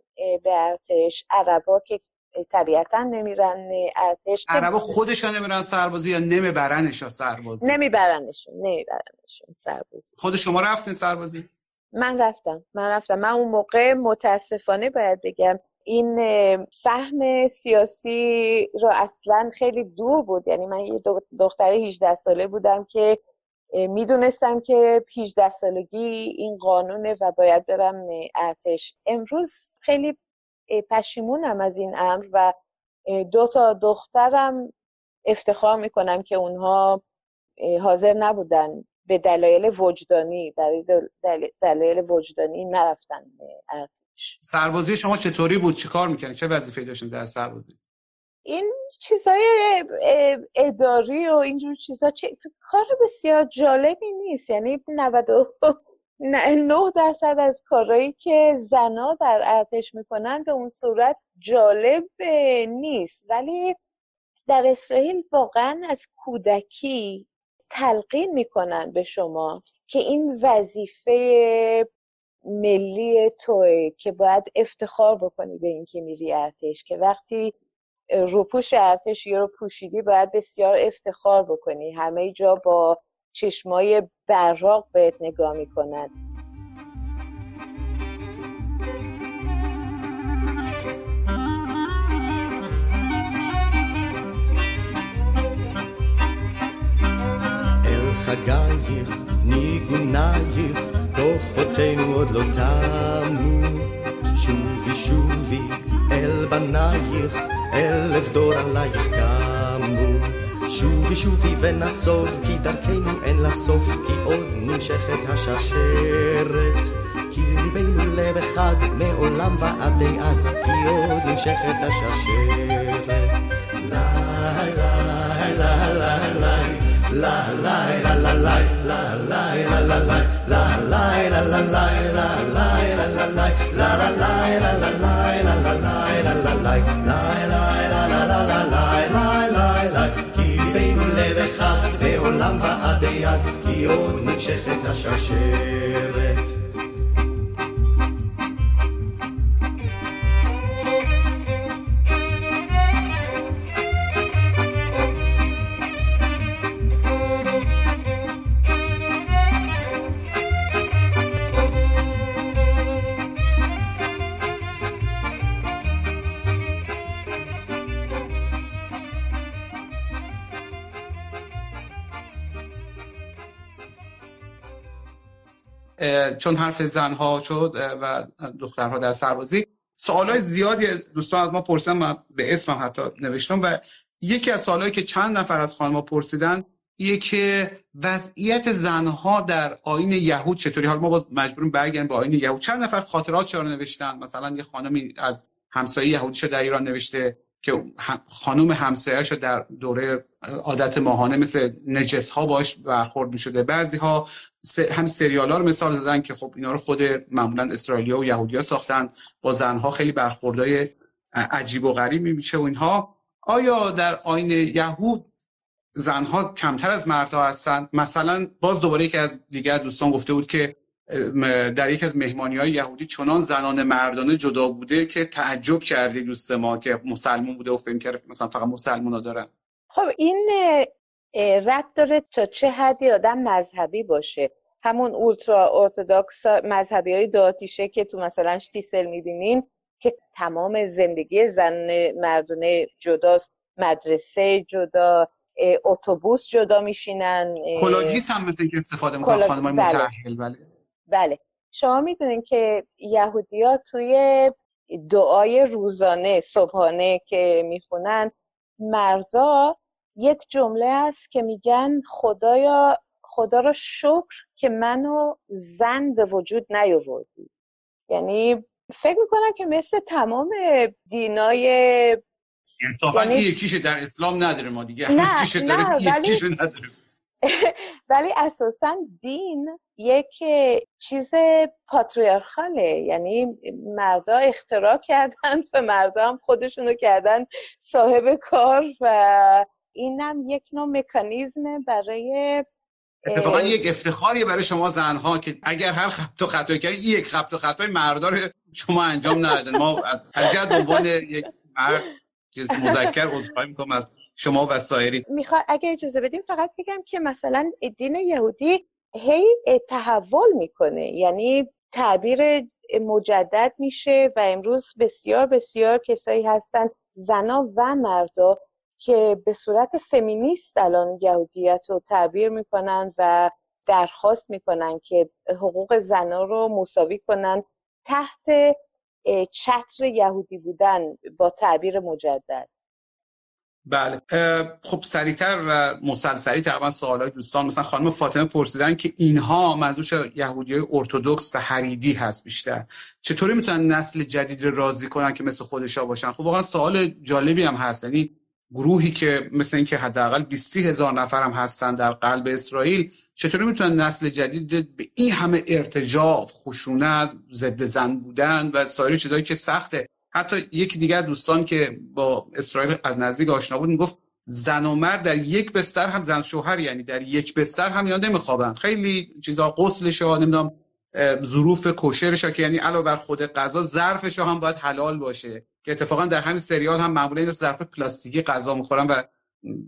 به ارتش. عربا که طبیعتا نمیرن ارتش عربا خودشان نمیرن سربازی یا نمیبرنش یا سربازی؟ نمیبرنشون نمیبرنشون سربازی. خود شما رفتین سربازی؟ من رفتم من رفتم. من اون موقع متاسفانه باید بگم این فهم سیاسی رو اصلا خیلی دور بود. یعنی من یه دختر 18 ساله بودم که می‌دونستم که 18 سالگی این قانونه و باید برم ارتش. امروز خیلی پشیمونم از این امر و دو تا دخترم افتخار می‌کنم که اونها حاضر نبودن به دلایل وجدانی برای دل- دل- دلایل وجدانی نرفتن ارتش. سربازی شما چطوری بود؟ چیکار می‌کنی چه وظیفه‌ای داشتین در سربازی؟ این چیزای اداری و اینجور چیزا چه- کار بسیار جالبی نیست. یعنی 99 درصد از کارهایی که زنا در ارتش می‌کنن به اون صورت جالب نیست. ولی در اسرائیل واقعا از کودکی تلقین می‌کنن به شما که این وظیفه ملی توه که باید افتخار بکنی به اینکه میری ارتش که وقتی روپوش ارتش یا رو پوشیدی باید بسیار افتخار بکنی همه جا با چشمای براق بهت نگاه میکنن אל חגייך, ניגונייך, כוחותינו עוד לא תמו. שובי שובי אל בנייך, אלף דור עלייך קמו. שובי שובי ונסוב, כי דרכנו אין לה סוף, כי עוד נמשכת השרשרת. כי ליבנו לב אחד, מעולם ועדי עד, כי עוד נמשכת השרשרת. לי, לי, לי, לי, לי. כי עוד נמשכת השרשרת چون حرف زنها شد و دخترها در سربازی. سوالای زیادی دوستان از ما پرسیدن من به اسمم حتی نوشتم و یکی از سوالایی که چند نفر از خانم‌ها پرسیدن اینه که وضعیت زنها در آین یهود چطوری؟ حالا ما باز مجبوریم برگردیم به آین یهود. چند نفر خاطرات رو نوشتن؟ مثلا یه خانمی از همسایه یهودیش در ایران نوشته؟ که خانم همسایه‌اش در دوره عادت ماهانه مثل نجس ها باش برخورد می‌شده. بعضی ها هم سریال ها رو مثال زدن که خب اینا رو خود معمولا اسرائیلیا و یهودیا ساختن. با زنها خیلی برخوردهای عجیب و غریبی میشه و اینها. آیا در آین یهود زنها کمتر از مردها هستن؟ مثلا باز دوباره یکی از دیگر دوستان گفته بود که در یکی از مهمانی های یهودی چنان زنان مردانه جدا بوده که تعجب کرده دوست ما که مسلمون بوده و فکر کرد مثلا فقط مسلمان ها دارن. خب این ربط داره تا چه حدی آدم مذهبی باشه. همون ultra orthodox مذهبی های دوآتیشه که تو مثلا Shtisel می‌بینین که تمام زندگی زن مردونه جداست. مدرسه جدا اتوبوس جدا میشینن کلاه‌گیس هم مثل که استفاده می‌کنن خانمای بله. متأهل بله. بله. شما می‌دونین که یهودیا توی دعای روزانه صبحانه که می‌خونن مرزا یک جمله است که میگن خدایا خدا را شکر که منو زن به وجود نیاوردی. یعنی فکر می‌کنم که مثل تمام دینای انصافا یعنی- این یکیشه در اسلام نداره ما دیگه. نه، داره نه، این ولی- نداره. ولی اساسا دین یک چیز پاتریارخاله. یعنی مردا اختراع کردن و مردا هم خودشونو کردن صاحب کار و اینم یک نوع مکانیزم برای اتفاقا یک افتخاریه برای شما زنها که اگر هر خط و خطایی یک خط و خطای مردا رو شما انجام ندادن. ما از عنوان یک مرد چیز مذکر عذرخواهی می‌کنم از شما و سایری می‌خواد اگه اجازه بدیم فقط بگم که مثلا دین یهودی هی تحول می‌کنه. یعنی تعبیر مجدد میشه و امروز بسیار بسیار کسایی هستن زنا و مردا که به صورت فمینیست الان یهودیت رو تعبیر می‌کنن و درخواست می‌کنن که حقوق زنا رو مساوی کنن تحت چتر یهودی بودن با تعبیر مجدد. بله. خب سریعتر و مسلسلی تقریبا سوالای دوستان مثلا خانم فاطمه پرسیدن که اینها منظورش یهودی های ارتودکس و حریدی هست بیشتر؟ چطوری می‌تونن نسل جدید رو راضی کنن که مثل خودشا باشن؟ خب واقعا سوال جالبی هم هست. یعنی گروهی که مثل اینکه حداقل 20 هزار نفر هم هستن در قلب اسرائیل چطوری می‌تونن نسل جدید به این همه ارتجاف خشونت ضد زن بودن و سایر چیزایی که سخته حتی یکی دیگه از دوستان که با اسرائیل از نزدیک آشنا بود می‌گفت زن و مرد در یک بستر هم زن شوهر یعنی در یک بستر هم یا نمیخوابند خیلی چیزا غسلش ها نمی‌دونم ظروف کوشرش ها که یعنی علاوه بر خود غذا ظرفش هم باید حلال باشه. که اتفاقا در همین سریال هم معمولا این ظرف پلاستیکی غذا می‌خورن و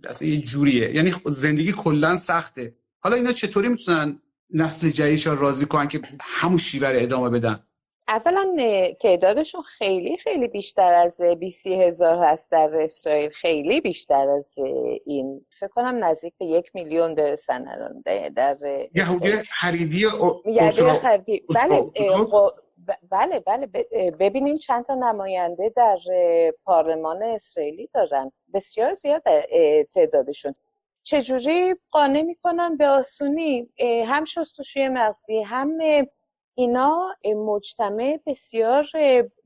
اصلا یه جوریه. یعنی زندگی کلا سخته. حالا اینا چطوری می‌تونن نسل جدیدشان راضی کنن که همون شیوه ادامه بدن؟ اولا تعدادشون خیلی خیلی بیشتر از بیسی هزار هست در اسرائیل. خیلی بیشتر از این. فکر کنم نزدیک به یک میلیون برسن الان در- یهودی ارتدو- خردی بله بله بله. ب- اه، ببینین چند تا نماینده در پارلمان اسرائیلی دارن. بسیار زیاد تعدادشون. چجوری قانع می‌کنن؟ به آسونی هم شستشوی مغزی هم اینا مجتمع بسیار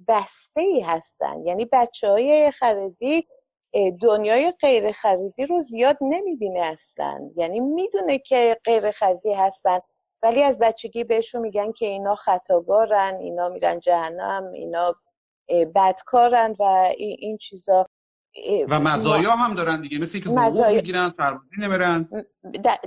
بسته ای هستن. یعنی بچه های خردی اه، دنیای غیر خریدی رو زیاد نمی‌بینه اصلا. یعنی می‌دونه که غیر خریدی هستن ولی از بچگی بهشون میگن که اینا خطاگارن اینا میرن جهنم اینا بدکارن و این, چیزا. و مزایا هم دارن دیگه. مثل اینکه حقوق می‌گیرن سربازی نمیرن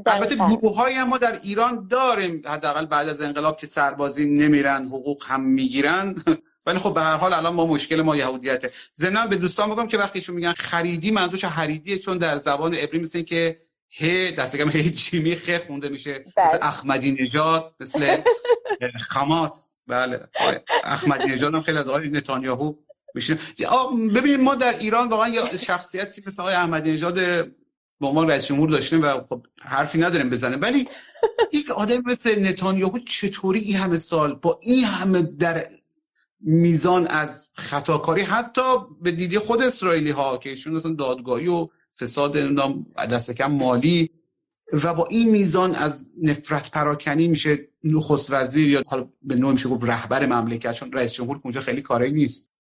البته. گروه های هم ما در ایران داریم. حداقل بعد از انقلاب که سربازی نمیرن حقوق هم می‌گیرن. ولی خب به هر حال الان ما مشکل ما یهودیته. ضمن به دوستان بگم که وقتی ایشون میگن خریدی منظورش حریدیه چون در زبان عبری مثل که ه دست کم ه جیمی خ خونده میشه. بله. مثل احمدی نژاد مثل خماس. بله. احمدی نژاد هم خیلی از آقای نتانیاهو میشه ببینید ما در ایران واقعا یا شخصیتی مثل آقای احمدی نژاد به عنوان رئیس جمهور داشتیم و خب حرفی نداریم بزنه ولی یک آدم مثل نتانیاهو چطوری این همه سال با این همه در میزان از خطاکاری حتی به دیدی خود اسرائیلی ها که ایشون مثلا دادگاهی و فساد نمی‌دونم دست کم مالی و با این میزان از نفرت پراکنی میشه نخست وزیر یا حالا به نوع میشه گفت رهبر مملکت چون رئیس جمهور اونجا خیلی کاری نیست.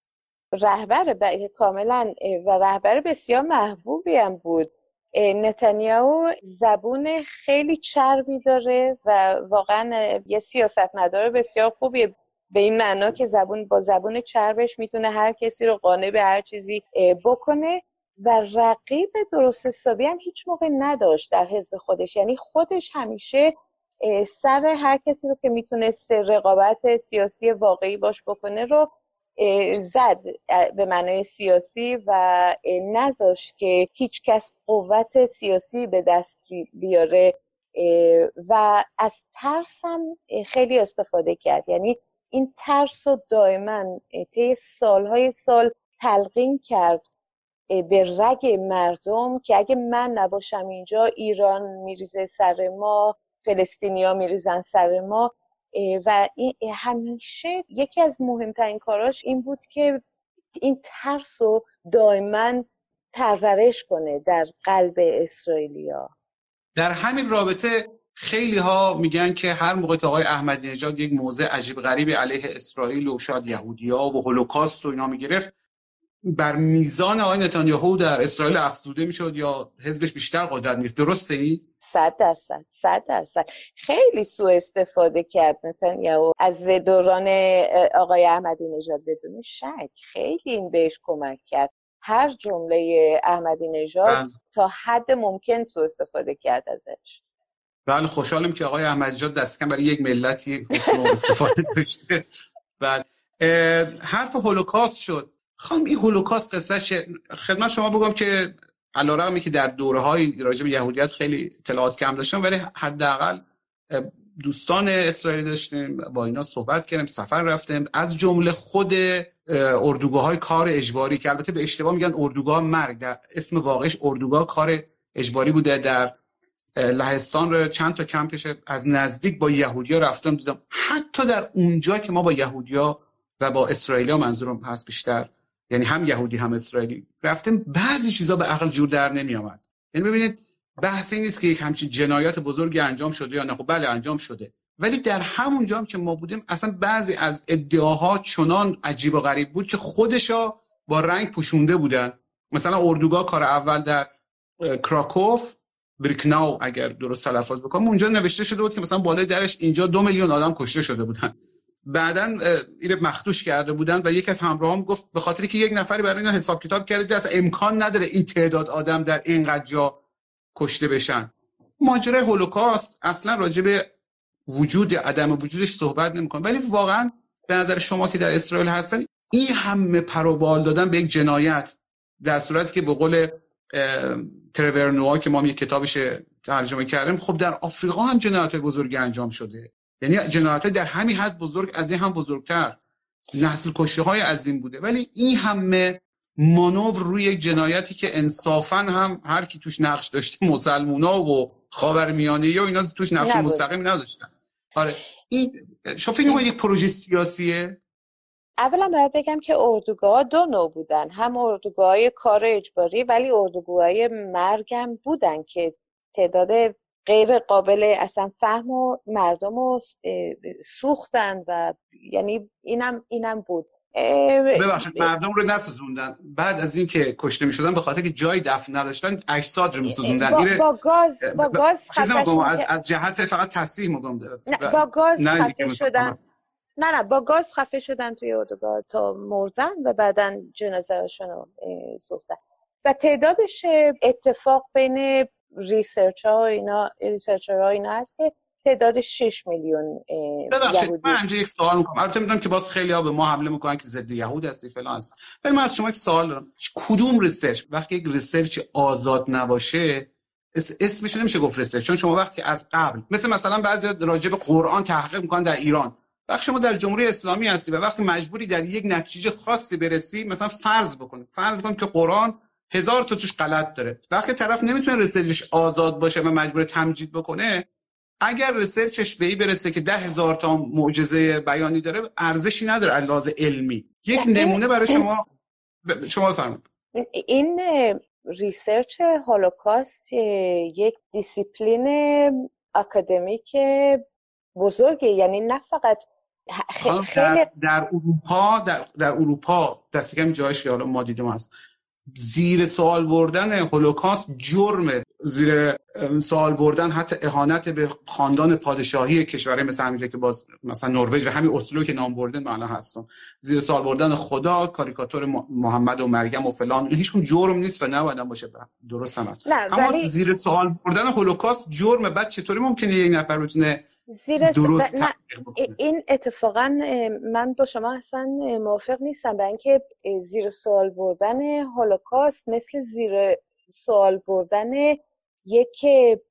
رهبر ب- کاملا و رهبر بسیار محبوبی هم بود. اه، نتانیاهو زبون خیلی چربی داره و واقعا یه سیاستمدار بسیار خوبیه. به این معنا که زبون با زبون چربش می‌تونه هر کسی رو قانع به هر چیزی بکنه و رقیب درست حسابی هم هیچ موقع نداشت در حزب خودش. یعنی خودش همیشه سر هر کسی رو که می‌تونست رقابت سیاسی واقعی باش بکنه رو زد به معنای سیاسی و نذاشت که هیچ کس قوت سیاسی به دست بیاره و از ترس هم اه، خیلی استفاده کرد. یعنی این ترس رو دائما طی سالهای سال تلقین کرد به رگ مردم که اگه من نباشم اینجا ایران میریزه سر ما فلسطینیا میریزن سر ما. و این همیشه یکی از مهمترین کاراش این بود که این ترس رو دائما پرورش کنه در قلب اسرائیلیا. در همین رابطه خیلی ها میگن که هر موقع که آقای احمدی نژاد یک موضع عجیب غریبی علیه اسرائیل و شاید یهودیا و هولوکاست و اینا می‌گرفت بر میزان آقای نتانیاهو در اسرائیل افزوده می‌شد یا حزبش بیشتر قدرت میفت درسته ای؟ صد درصد صد درصد. خیلی سوء استفاده کرد نتانیاهو. از دوران آقای احمدی نژاد بدون شک خیلی این بهش کمک کرد. هر جمله احمدی نژاد تا حد ممکن سوء استفاده کرد ازش. بله خوشحالم که آقای احمدی نژاد دست کم برای یک ملتی استفاده داشته. بله. حرف هولوکاست شد. خانم این هولوکاست قصهش خدمت شما بگم که علیرغمی که در دوره های راجع به یهودیت خیلی اطلاعات کم داشتم ولی حداقل دوستان اسرائیلی داشتیم با اینا صحبت کردیم سفر رفتیم. از جمله خود اردوگاه های کار اجباری که البته به اشتباه میگن اردوگاه مرگ در اسم واقعش اردوگاه کار اجباری بوده. در لهستان رو چند تا کمپش از نزدیک با یهودیا رفتم دیدم حتی در اونجا که ما با یهودیا و با اسرائیلیا منظورم هست بیشتر یعنی هم یهودی هم اسرائیلی. رفتیم بعضی چیزا به عقل جور در نمی آمد یعنی ببینید بحث این نیست که یک همچین جنایات بزرگی انجام شده یا نه. خب بله انجام شده. ولی در همون جام که ما بودیم اصلا بعضی از ادعاها چنان عجیب و غریب بود که خودشا با رنگ پوشونده بودن. مثلا اردوگاه کار اول در کراکوف بریکناو اگر درست تلفظ بکنم اونجا نوشته شده بود که مثلا بالای درش اینجا دو میلیون آدم کشته شده بودن. بعدا این مخدوش کرده بودن و یک از همراهام گفت به خاطر که یک نفری برای اینا حساب کتاب کرده اصلا امکان نداره این تعداد آدم در اینقدر جا کشته بشن. ماجرای هولوکاست اصلا راجع به وجود عدم وجودش صحبت نمی‌کنه. ولی واقعا به نظر شما که در اسرائیل هستن این همه پروبال دادن به یک جنایت. در صورتی که به قول ترور نوآ که ما یک کتابش ترجمه کردیم خب در آفریقا هم جنایت بزرگی انجام شده. یعنی جنایت در همین حد بزرگ از این هم بزرگتر. نسل کشی های عظیم بوده. ولی این همه مانور روی یک جنایتی که انصافا هم هر کی توش نقش داشته مسلمونا و خاورمیانه و اینا توش نقش مستقیم نداشتن. آره این شما فکر یک پروژه سیاسیه؟ اولا باید بگم که اردوگاه دو نوع بودن. هم اردوگاه کار اجباری ولی اردوگاه مرگم بودن که تعداد غیر قابل اصلا فهم و مردم رو سوختن و یعنی اینم اینم بود. ببخشید مردم رو نسوزوندن. بعد از اینکه کشته می شدن به خاطر که جای دفن نداشتن اجساد رو میسوزوندن. با, با گاز با گاز از, از جهت فقط تصحیح میگم نه با گاز خفه شدن. نه نه با گاز خفه شدن توی اردوگاه تا مردن و بعدا جنازه‌شون رو سوختن. و تعدادش اتفاق بین research ها اینا research ها اینا هست که تعداد 6 میلیون ببخشید من اینجا یک سوال می‌کنم. البته می‌دونم که باز خیلی ها به ما حمله می‌کنن که ضد یهود هستی فلان هست ولی من از شما یک سوال دارم. کدوم research وقتی یک research آزاد نباشه اسمش نمیشه گفت research چون شما وقتی از قبل مثل مثلا بعضی راجع به قرآن تحقیق می‌کنن در ایران. وقتی شما در جمهوری اسلامی هستی و وقتی مجبوری در یک نتیجه خاصی برسی مثلا فرض بکنید. فرض بکنید که قرآن هزار تا توش غلط داره. وقتی طرف نمی‌تونه research ش آزاد باشه و مجبور تمجید بکنه اگر research ش به برسه که ده هزار تا معجزه بیانی داره ارزشی نداره علاوه علمی. یک نمونه برای شما شما بفرمایید. این research هولوکاست یک دیسیپلین اکادمیک بزرگه یعنی نه فقط خیلی در, در اروپا در, در اروپا دست کم جایش که حالا ما دیدیم هست. زیر سوال بردن هولوکاست جرمه زیر سوال بردن حتی اهانت به خاندان پادشاهی کشورهای مثل همینجا که باز مثلا نروژ و همین اسلو که نام بردن معنا هستم. زیر سوال بردن خدا کاریکاتور محمد و مریم و فلان هیچ جرم نیست و نباید باشه. درست هم هست. اما زیر سوال بردن هولوکاست جرمه بعد چطوری ممکنه یک نفر بتونه زیر درست این اتفاقا من با شما اصلا موافق نیستم. به اینکه زیر سوال بردن هولوکاست مثل زیر سوال بردن یک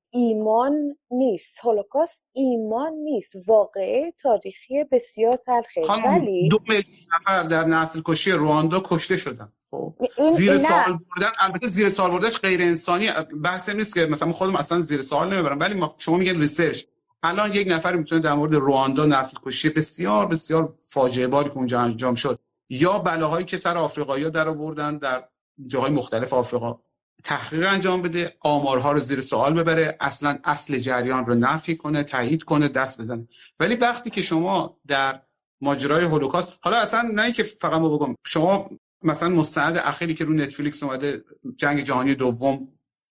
ایمان نیست. هولوکاست ایمان نیست. واقعه تاریخی بسیار تلخه. خانم ولی دو میلیون نفر در نسل کشی رواندا کشته شدن. خب زیر نه. سوال بردن البته زیر سوال بردنش غیر انسانی. بحث نیست که مثلا خودم اصلا زیر سوال نمی‌برم ولی ما شما میگن research. الان یک نفر می‌تونه در مورد رواندا نسل کشی بسیار بسیار فاجعه باری که اونجا انجام شد. یا بلاهایی که سر آفریقایی‌ها در آوردن در جاهای مختلف آفریقا تحقیق انجام بده آمارها رو زیر سوال ببره اصلا اصل جریان رو نفی کنه تایید کنه دست بزنه. ولی وقتی که شما در ماجرای هولوکاست حالا اصلا نه اینکه فقط ما بگم شما مثلا مستند اخیری که رو نتفلیکس اومده جنگ جهانی دوم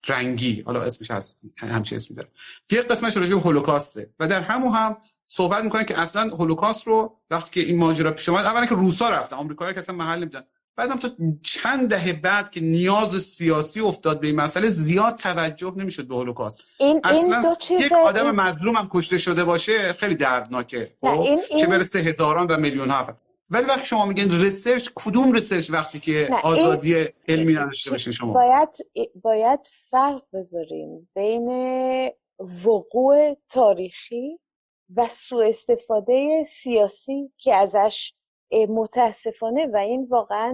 رنگی. حالا اسمش هست. همچین اسمی داره. یک قسمتش راجع به هولوکاسته. و در همون هم صحبت می‌کنن که اصلا هولوکاست رو وقتی که این ماجرا پیش اومد اولا که روسا رفتن آمریکایی‌ها که اصلا محل نمیدن بعدم تا چند دهه بعد که نیاز سیاسی افتاد به این مسئله زیاد توجه نمی‌شد به هولوکاست. این این اصلا چیز یک آدم این- مظلوم هم کشته شده باشه خیلی دردناکه. خب؟ این- چه این- برسه هزاران و میلیون ها ولی وقتی شما میگن ریسرچ کدوم ریسرچ وقتی که نه، این- آزادی علمی نداشته باشین شما؟ باید باید فرق بذاریم بین وقوع تاریخی و سوء استفاده سیاسی که ازش متاسفانه و این واقعا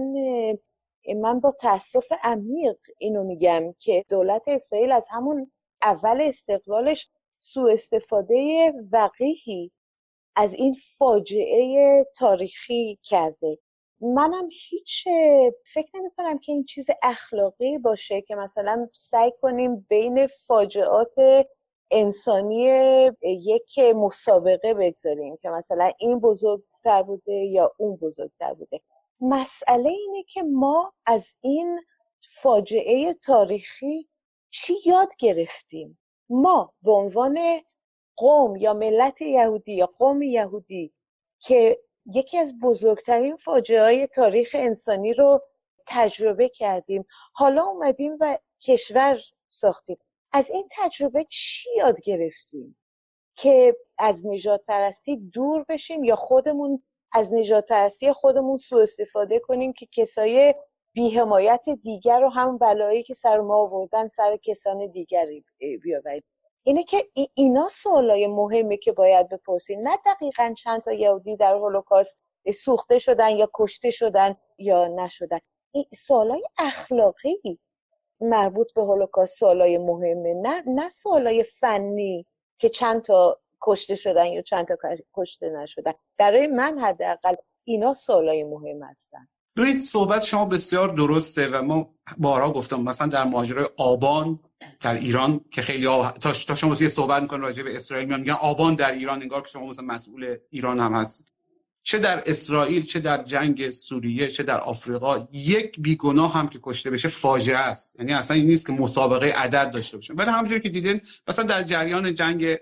من با تاسف عمیق اینو میگم که دولت اسرائیل از همون اول استقلالش سوء استفاده وقیحی از این فاجعه تاریخی کرده. منم هیچ فکر نمی کنم که این چیز اخلاقی باشه که مثلا سعی کنیم بین فاجعات انسانی یک مسابقه بگذاریم که مثلا این بزرگتر بوده یا اون بزرگتر بوده. مسئله اینه که ما از این فاجعه تاریخی چی یاد گرفتیم؟ ما به عنوان قوم یا ملت یهودی یا قوم یهودی که یکی از بزرگترین فاجعه های تاریخ انسانی رو تجربه کردیم. حالا اومدیم و کشور ساختیم. از این تجربه چی یاد گرفتیم؟ که از نجات پرستی دور بشیم یا خودمون از نجات پرستی خودمون سوء استفاده کنیم که کسای بیحمایت دیگر رو هم بلایی که سر ما آوردن سر کسان دیگری بیاوریم. اینه که ای- اینا سوالای مهمه که باید بپرسیم نه دقیقا چند تا یهودی در هولوکاست سوخته شدن یا کشته شدن یا نشدن. این سوالای اخلاقی مربوط به هولوکاست سوالای مهمه. نه نه سوالای فنی که چند تا کشته شدن یا چند تا کشته نشدن. برای من حداقل اینا سوالای مهم هستن. ببینید صحبت شما بسیار درسته و ما بارها گفتم مثلا در ماجرای آبان در ایران که خیلی تا, شما یه صحبت می‌کنن راجع به اسرائیل میان میگن آبان در ایران انگار که شما مثلا مسئول ایران هم هست. چه در اسرائیل چه در جنگ سوریه چه در آفریقا یک بیگناه هم که کشته بشه فاجعه است. یعنی اصلا این نیست که مسابقه عدد داشته باشه. ولی همونجوری که دیدین مثلا در جریان جنگ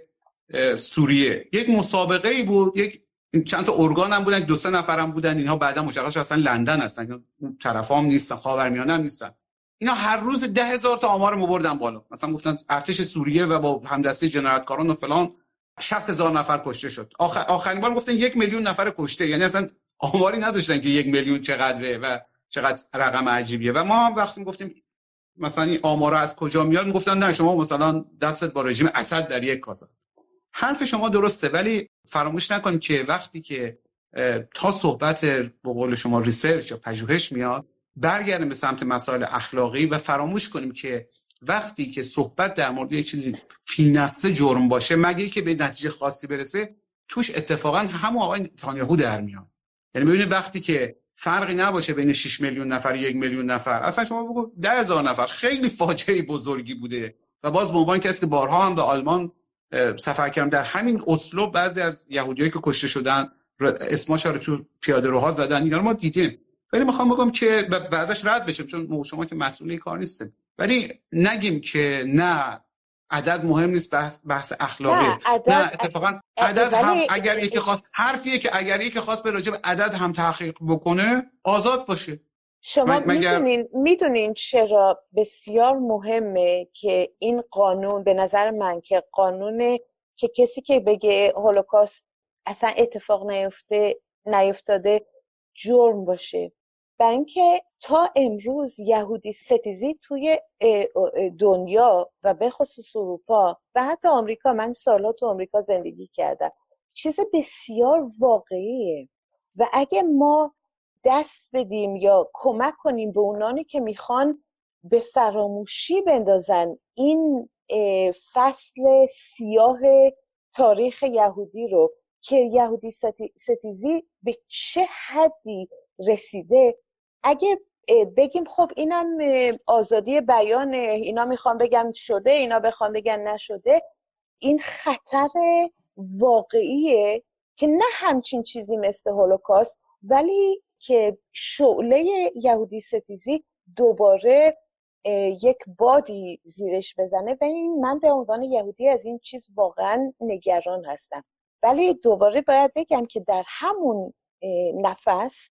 سوریه یک مسابقه ای بود یک چند تا ارگان هم بودن دو سه نفر هم بودن اینها بعدا مشخص اصلا لندن هستن اون طرف هم نیستن خاورمیانه هم نیستن. اینا هر روز ده هزار تا آمار ما بردن بالا. مثلا گفتن ارتش سوریه و با همدسته جنایتکاران و فلان 60 هزار نفر کشته شد. آخر آخرین بار گفتن یک میلیون نفر کشته. یعنی اصلا آماری نداشتن که یک میلیون چقدره و چقدر رقم عجیبیه. و ما هم وقتی گفتیم مثلا این آمارا از کجا میاد می‌گفتن نه شما مثلا دستت با رژیم اسد در یک کاسه است. حرف شما درسته ولی فراموش نکن که وقتی که تا صحبت به قول شما ریسرچ یا پژوهش میاد برگردیم به سمت مسائل اخلاقی و فراموش کنیم که وقتی که صحبت در مورد یک چیزی فی نفسه جرم باشه مگه که به نتیجه خاصی برسه توش اتفاقا همون آقای نتانیاهو در میاد. یعنی ببینید وقتی که فرقی نباشه بین 6 میلیون نفر یک میلیون نفر اصلا شما بگو ده هزار نفر خیلی فاجعه بزرگی بوده. و باز به عنوان کسی که بارها هم به آلمان سفر کردم. در همین اسلو بعضی از یهودیایی که کشته شدن اسماشا رو تو پیاده روها زدن اینا رو ما دیدیم. ولی می‌خوام بگم که بعضش رد بشیم چون ما- شما که مسئول این کار نیستیم ولی نگیم که نه عدد مهم نیست بحث, بحث اخلاقی. نه، عدد- نه اتفاقا عدد هم اگر یکی خواست حرفیه که اگر یکی خواست به راجع به عدد هم تحقیق بکنه آزاد باشه. شما می‌دونین می‌دونین چرا بسیار مهمه که این قانون به نظر من که قانون که کسی که بگه هولوکاست اصلا اتفاق نیفته نیفتاده جرم باشه. برای اینکه تا امروز یهودی ستیزی توی دنیا و به خصوص اروپا و حتی آمریکا من سالها تو آمریکا زندگی کردم چیز بسیار واقعیه. و اگه ما دست بدیم یا کمک کنیم به اونانی که می‌خوان به فراموشی بندازن. این فصل سیاه تاریخ یهودی رو که یهودی ستیزی به چه حدی رسیده؟ اگه بگیم خب اینم آزادی بیانه اینا می‌خوان بگن شده اینا بخوان بگن نشده. این خطر واقعیه که نه همچین چیزی مثل هولوکاست ولی که شعله یهودی ستیزی دوباره یک بادی زیرش بزنه. و این من به عنوان یهودی از این چیز واقعا نگران هستم. ولی دوباره باید بگم که در همون نفس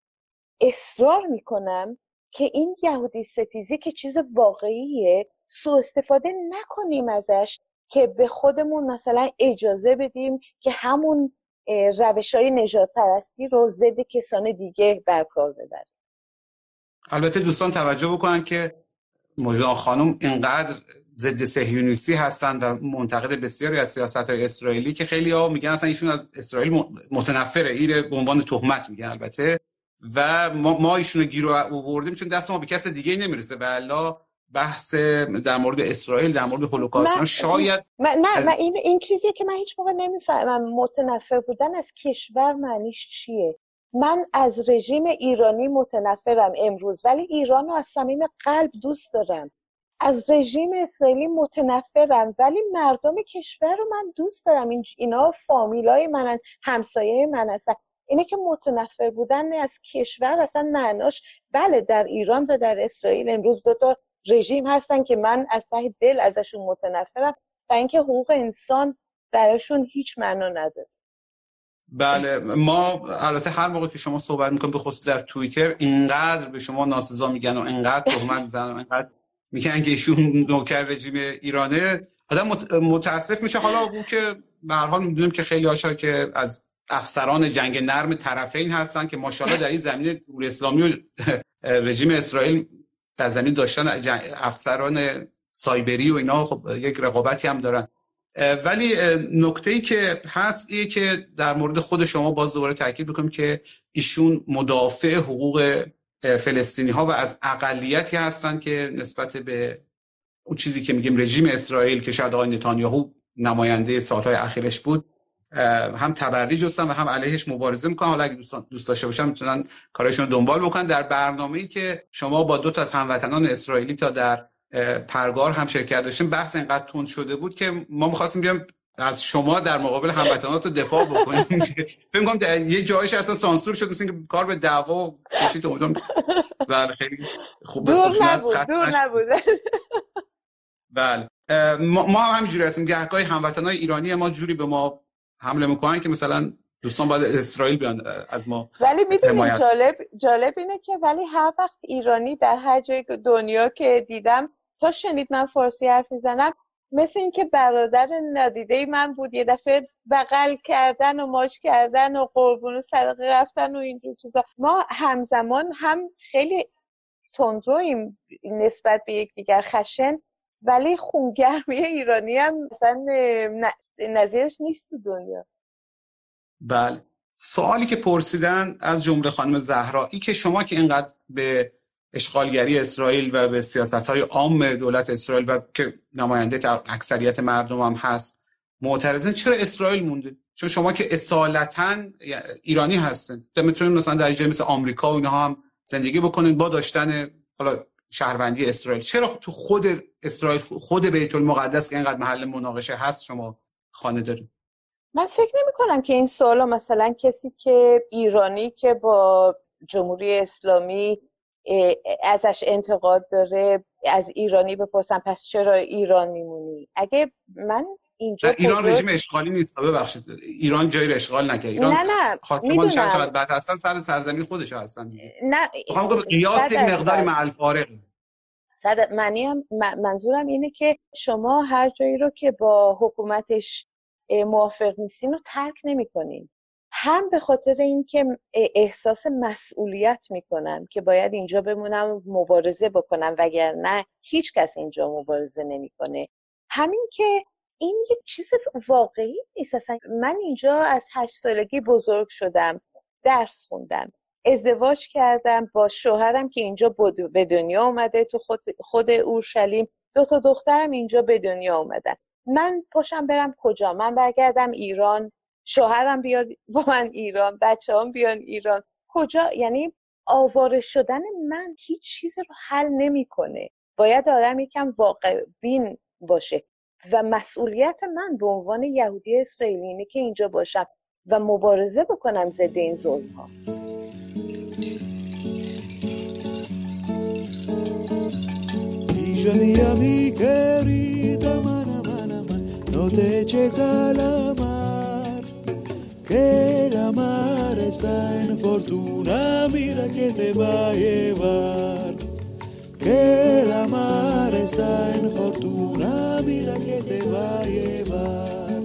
اصرار می‌کنم که این یهودی ستیزی که چیز واقعیه سوء استفاده نکنیم ازش که به خودمون مثلا اجازه بدیم که همون روش های نجات پرستی رو ضد کسان دیگه برکار ببریم البته دوستان توجه بکنن که مجدا خانم اینقدر ضد صهیونیستی هستند و منتقد بسیاری از سیاست های اسرائیلی که خیلی ها میگن اصلا ایشون از اسرائیل متنفره. ایره به عنوان تهمت میگن البته. و ما, ما ایشون گیر رو آوردیم چون دست ما به کس دیگه نمی‌رسه. و بحث در مورد اسرائیل در مورد هولوکاست. شاید من نه من این این چیزی که من هیچ موقع نمی‌فهمم. متنفر بودن از کشور معنیش چیه؟ من از رژیم ایرانی متنفرم امروز ولی ایران رو از صمیم قلب دوست دارم. از رژیم اسرائیلی متنفرم ولی مردم کشور رو من دوست دارم. این اینا فامیلای منن همسایه من هستن. اینه که متنفر بودن از کشور اصلا معناش بله در ایران و در اسرائیل امروز دوتا رژیم هستن که من از ته دل ازشون متنفرم و اینکه حقوق انسان درشون هیچ معنا نداره. بله ما البته هر موقع که شما صحبت می‌کنیم به خصوص در توییتر اینقدر به شما ناسزا میگن و اینقدر تهمت می‌زنن اینقدر میگن که ایشون نوکر رژیم ایرانه. آدم متاسف میشه. حالا اون که به هر حال می‌دونیم که خیلی هاشا که از افسران جنگ نرم طرفین هستن که ماشاءالله در این زمینه جمهوری اسلامی و رژیم اسرائیل در زمین داشتن افسران سایبری و اینا خب یک رقابتی هم دارن. ولی نکته ای که هست ایه که در مورد خود شما باز دوباره تاکید بکنم که ایشون مدافع حقوق فلسطینی ها و از اقلیتی هستن که نسبت به اون چیزی که میگیم رژیم اسرائیل که شاید آقای نتانیاهو نماینده سالهای اخیرش بود هم تبری جستن و هم علیهش مبارزه می‌کنن. حالا اگه دوستان دوست داشته باشن می‌تونن کارشون دنبال بکنن. در برنامه‌ای که شما با دو تا از هموطنان اسرائیلی تا در پرگار هم شرکت داشتیم بحث اینقدر تند شده بود که ما می‌خواستیم بیام از شما در مقابل هموطنات دفاع بکنیم. فکر کنم یه جایش اصلا سانسور شد مثل که کار به دعوا کشید امیدوارم. بله خیلی خوب. دور نبود دور نبود. بله. ما هم همینجوری هستیم. گهگاهی هموطنای ایرانی ما جوری به ما حمله می‌کنن که مثلا دوستان باید اسرائیل بیان از ما ولی می‌دونی جالب جالب اینه که ولی هر وقت ایرانی در هر جای دنیا که دیدم تا شنید من فارسی حرف می‌زنم مثل اینکه برادر ندیده من بود یه دفعه بغل کردن و ماچ کردن و قربون و صدقه رفتن و اینجور چیزا. ما همزمان هم خیلی تندرویم نسبت به یکدیگر خشن. ولی خونگرمی ایرانی هم مثلا نظیرش نیست تو دنیا. بله. سوالی که پرسیدن از جمله خانم زهرایی که شما که اینقدر به اشغالگری اسرائیل و به سیاست های عام دولت اسرائیل و که نماینده اکثریت مردم هم هست معترضن چرا اسرائیل مونده؟ چون شما که اصالتا ایرانی هستن می‌تونید مثلا در جای مثل آمریکا و اینها هم زندگی بکنید با داشتن حالا شهروندی اسرائیل. چرا تو خود اسرائیل خود بیت المقدس که اینقدر محل مناقشه هست شما خانه دارید؟ من فکر نمی کنم که این سوالا مثلا کسی که ایرانی که با جمهوری اسلامی ازش انتقاد داره از ایرانی بپرسم پس چرا ایران میمونی؟ اگه من اینجا ایران رژیم اشغالی نیست. ببخشید. ایران جایی رو اشغال نکرد. ایران نه نه. چند بعد هستن سر سرزمین خودش هستن. نه می‌خوام قیاس مقداری مع الفارق صد معنی هم منظورم اینه که شما هر جایی رو که با حکومتش موافق نیستین رو ترک نمی‌کنین. هم به خاطر اینکه احساس مسئولیت می‌کنم که باید اینجا بمونم مبارزه بکنم وگرنه هیچ کس اینجا مبارزه نمی‌کنه. همین که این یه چیز واقعی نیست. اصلا من اینجا از هشت سالگی بزرگ شدم درس خوندم ازدواج کردم با شوهرم که اینجا به دنیا اومده تو خود, اورشلیم. دو تا دخترم اینجا به دنیا اومدن. من پاشم برم کجا؟ من برگردم ایران. شوهرم بیاد با من ایران بچه هم بیان ایران. کجا؟ یعنی آواره شدن من هیچ چیزی رو حل نمی‌کنه. باید آدم یکم واقع بین باشه. و مسئولیت من به عنوان یهودی اسرائیلی اینه که اینجا باشم و مبارزه بکنم ضد این ظلم ها. Que la mare sta in fortuna, mira che te va a llevar.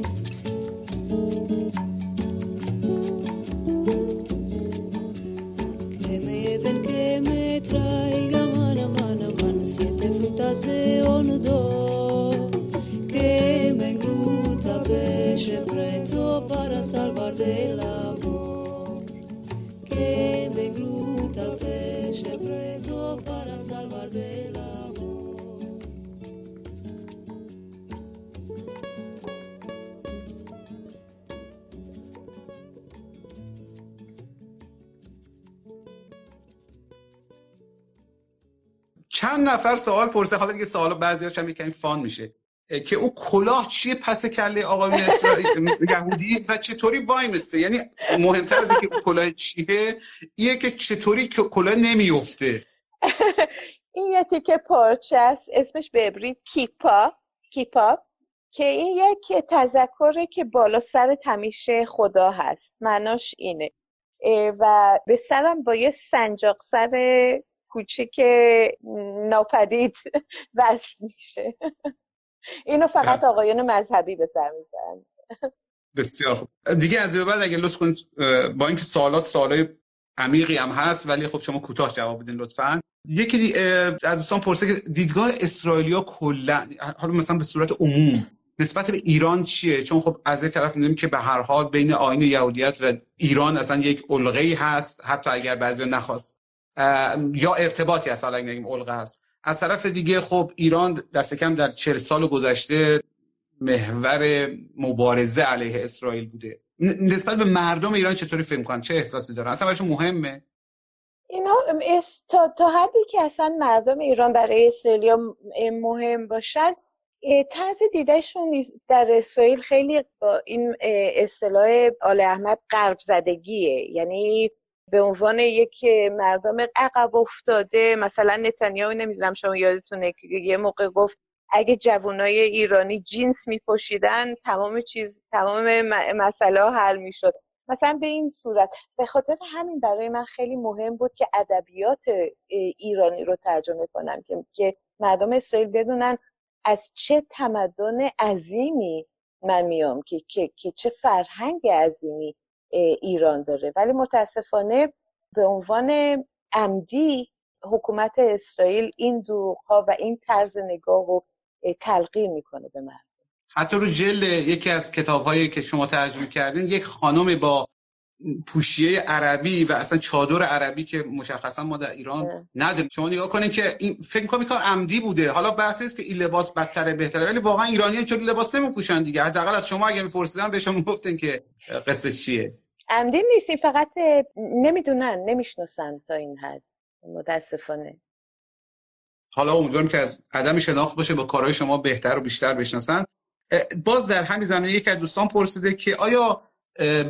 Que me ven, que me traiga, mana, mana, mana, siete frutas de onudo. Que me engruta peche preto para salvar del amor. چند نفر سوال پرسه حالا دیگه سوال بعضیاش هم یکمی فان میشه. که او کلاه چیه پس کله آقای یهودی؟ و چطوری وای مسته یعنی مهمتر از اینکه کلاه چیه اینه که چطوری که کلاه نمیفته این یه تیکه پارچه است اسمش به کیپا. کیپا. که این یک تذکره که بالا سر تمیشه خدا هست. معناش اینه. و به سرم با یه سنجاق سر کوچیک ناپدید وصل میشه. اینو فقط آقایان مذهبی به سر میزن بسیار خوب. دیگه از بعد اگه لطف کنید با اینکه سوالات سوالای عمیقی هم هست ولی خب شما کوتاه جواب بدین لطفا. یکی از دوستان پرسه که دیدگاه اسرائیلیا کلا حالا مثلا به صورت عموم نسبت به ایران چیه؟ چون خب از یک طرف می‌دونیم که به هر حال بین آین یهودیت و ایران اصلا یک علقه هست حتی اگر بعضی نخواست یا ارتباطی هست حالا نگیم علقه هست. از طرف دیگه خب ایران دست کم در چهل سال گذشته محور مبارزه علیه اسرائیل بوده. نسبت به مردم ایران چطوری فکر کنن چه احساسی دارن؟ اصلا براشون مهمه؟ اینا تا, تا حدی که اصلا مردم ایران برای اسرائیل مهم باشد طرز دیدهشون در اسرائیل خیلی با این اصطلاح آل احمد غرب زدگیه. یعنی به عنوان یک مردم عقب افتاده مثلا نتانیاهو نمی‌دونم شما یادتونه که یه موقع گفت اگه جوانای ایرانی جینس میپوشیدن تمام چیز تمام مسئله حل می‌شد. مثلا به این صورت. به خاطر همین برای من خیلی مهم بود که ادبیات ایرانی رو ترجمه کنم که مردم اسرائیل بدونن از چه تمدن عظیمی من میام که, که, که چه فرهنگ عظیمی ایران داره. ولی متاسفانه به عنوان عمدی حکومت اسرائیل این دروغ و این طرز نگاه رو تلقی می‌کنه به مردم. حتی رو جلد یکی از کتاب هایی که شما ترجمه کردین یک خانم با پوشیه عربی و اصلا چادر عربی که مشخصا ما در ایران نداریم. شما نگاه کنین که این فکر می‌کنم کار عمدی بوده. حالا بحث است که این لباس بدتره بهتره ولی واقعا ایرانی‌ها چون لباس نمیپوشن دیگه. حداقل از شما اگه میپرسیدن به شما گفتن که قصه چیه. عمدی نیست این فقط نمی‌دونن نمی‌شناسن تا این حد. متاسفانه. حالا امیدوارم که از عدم شناخت باشه با کارهای شما بهتر و بیشتر بشناسن. باز در همین زمینه یک از دوستان پرسیده که آیا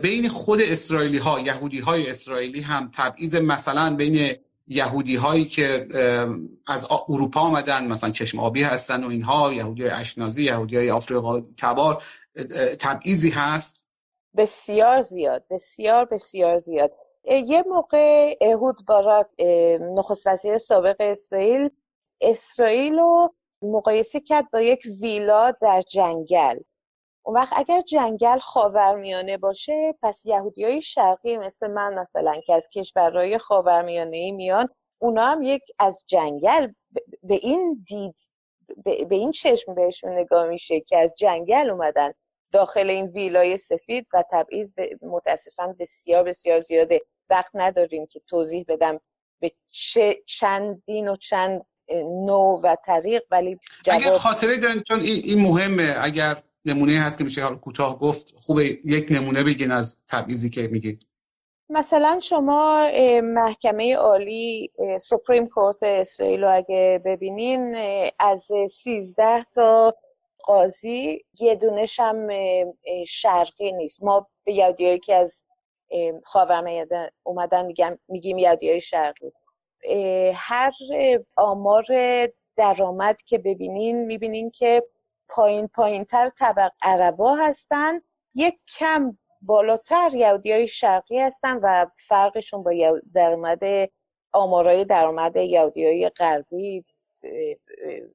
بین خود اسرائیلی ها یهودی های اسرائیلی هم تبعیض مثلا بین یهودی هایی که از اروپا آمدن مثلا چشم آبی هستن و اینها یهودی های اشنازی یهودی های آفریقا تبار تبعیضی هست؟ بسیار زیاد بسیار بسیار زیاد. یه موقع اهود باراک نخست وزیر سابق اسرائیل اسرائیل رو مقایسه کرد با یک ویلا در جنگل. اون وقت اگر جنگل خاورمیانه باشه پس یهودی های شرقی مثل من مثلا که از کشورهای خاورمیانه ای میان اونا هم یک از جنگل به این دید به این چشم بهشون نگاه میشه که از جنگل اومدن داخل این ویلای سفید و تبعیض متاسفانه بسیار بسیار زیاده. وقت نداریم که توضیح بدم به چه چند دین و چند نوع و طریق ولی جواب... اگر خاطره دارین چون این, این مهمه. اگر نمونه هست که میشه حال کوتاه گفت. خوبه یک نمونه بگین از تبعیضی که میگید مثلا شما محکمه عالی سپریم کورت اسرائیل رو اگه ببینین از سیزده تا قاضی یه دونش هم شرقی نیست. ما به یادیایی که از خاورمیانه اومدن میگم میگیم یادی شرقی. هر آمار درآمد که ببینین می‌بینین که پایین پایین تر طبق عربا هستن. یک کم بالاتر یهودی های شرقی هستن و فرقشون با درآمد آمارای درآمد یهودی های غربی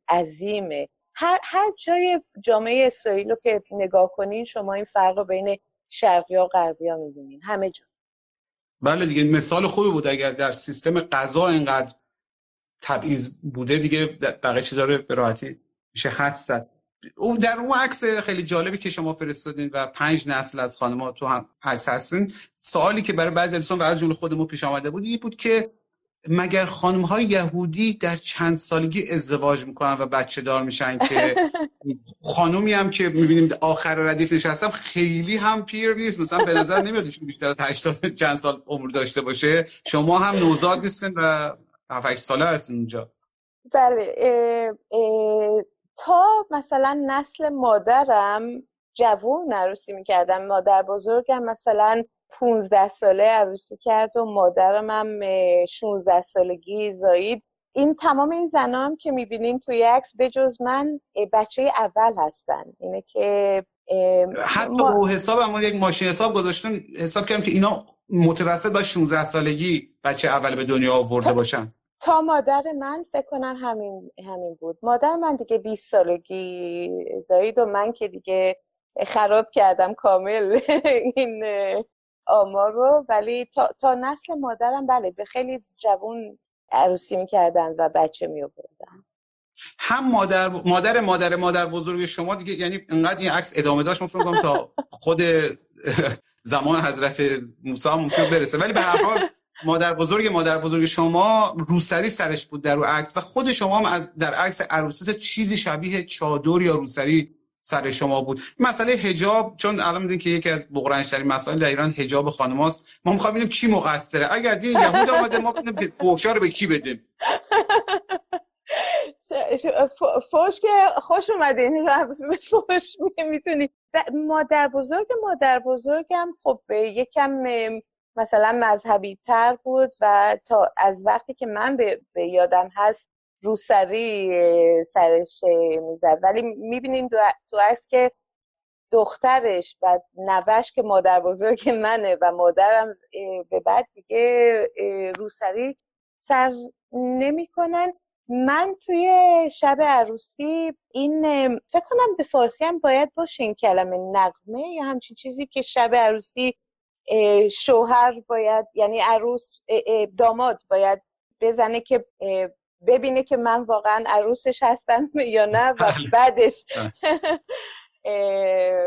عظیمه. هر, هر جای جامعه اسرائیل رو که نگاه کنین شما این فرق رو بین شرقی ها غربی ها می‌بینین. همه جا. بله دیگه مثال خوبی بود. اگر در سیستم قضا اینقدر تبعیض بوده دیگه بقیه چیزا رو به راحتی میشه حد زد. اون در اون عکس خیلی جالبی که شما فرستادین و پنج نسل از خانم‌ها تو هم عکس هستین سوالی که برای بعضی دوستان و از جمله خودمون پیش آمده بود این بود که مگر خانم های یهودی در چند سالگی ازدواج می‌کنن و بچه دار میشن که خانومی هم که می‌بینیم آخر ردیف نشستم خیلی هم پیر نیست مثلا به نظر نمیاد بیشتر از 80 چند سال عمر داشته باشه. شما هم نوزاد نیستن و 7 ساله هستین اونجا بله تا مثلا نسل مادرم جوون عروسی می‌کردم مادر بزرگم مثلا 15 ساله عروسی کرد و مادرم هم 16 سالگی زایید این تمام این زنا هم که می‌بینین توی عکس بجز من بچه اول هستن اینه که حتی ما... حساب همون یک ماشین حساب گذاشتن حساب کردم که اینا متوسط با 16 سالگی بچه اول به دنیا آورده. باشن تا مادر من فکر کنم همین همین بود. مادر من دیگه 20 سالگی زایید و من که دیگه خراب کردم کامل این آمار رو. ولی تا, تا نسل مادرم بله به خیلی جوون عروسی می‌کردن و بچه می هم مادر مادر مادر مادر بزرگ شما دیگه یعنی انقدر این عکس ادامه داشت من تا خود زمان حضرت موسی ممکن برسه. ولی به هر حال مادر بزرگ مادر بزرگ شما روسری سرش بود در رو عکس و خود شما هم از در عکس عروسیت چیزی شبیه چادر یا روسری سر شما بود. مسئله حجاب چون الان می‌دونید که یکی از بغرنشترین مسائل در ایران حجاب خانماست. ما می‌خوایم ببینیم کی مقصره. اگر دین یهود آمده ما ببینیم رو به کی بدیم. فوش که خوش اومدین فوش می‌تونی. مادر بزرگ مادر بزرگم خب یکم مثلا مذهبی تر بود و تا از وقتی که من به یادم هست روسری سرش می‌زد. ولی می‌بینیم تو عکس که دخترش و نوش که مادر بزرگ منه و مادرم به بعد دیگه روسری سر نمی‌کنن. من توی شب عروسی این فکر کنم به فارسی هم باید باشه این کلمه نقمه یا همچین چیزی که شب عروسی شوهر باید یعنی عروس داماد باید بزنه که ببینه که من واقعا عروسش هستم یا نه و بله. بعدش. بله.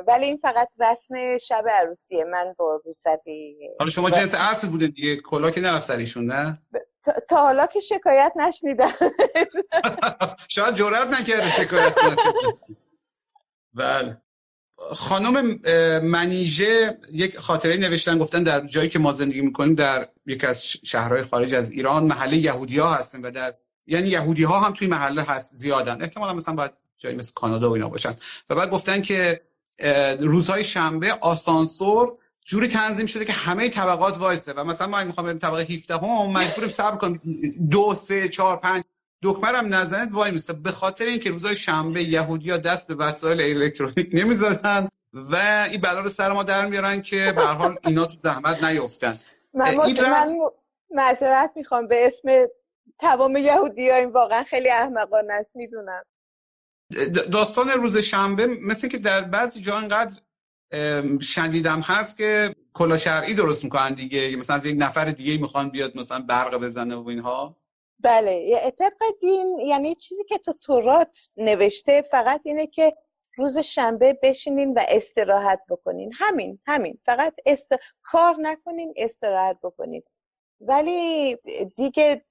ولی این فقط رسم شب عروسیه. من با روستی حالا شما جنس اصل بوده دیگه. کلا که نرفت سریشون نه؟ تا حالا که شکایت نشنیدم. شاید جرأت نکرده شکایت کنه. بله. خانم منیژه یک خاطره نوشتن گفتن در جایی که ما زندگی می‌کنیم در یکی از شهرهای خارج از ایران محله یهودی ها هستن و در یعنی یهودی ها هم توی محله هست زیادن. احتمالا مثلا باید جایی مثل کانادا و اینا باشن. و بعد گفتن که روزهای شنبه آسانسور جوری تنظیم شده که همه طبقات وایسه. و مثلا ما می‌خوام بریم طبقه 17 هم مجبوریم صبر کنیم. دو سه چهار پنج دکمرم نزنید وای میسته به خاطر اینکه روزهای شنبه یهودیا دست به وسایل الکترونیک نمی‌زدن و این بلا رو سر ما در میارن که به حال اینا تو زحمت نیفتن من, من می‌خوام به اسم تمام یهودی ها. این واقعا خیلی احمقانه است می‌دونم. داستان روز شنبه مثل که در بعضی جا انقدر شنیدم هست که کلا شرعی درست می‌کنن دیگه. مثلا از یک نفر دیگه می‌خوان بیاد مثلا برق بزنه و اینها. بله طبق دین یعنی چیزی که تو تورات نوشته فقط اینه که روز شنبه بشینین و استراحت بکنین. همین همین. فقط است... کار نکنین استراحت بکنین. ولی دیگه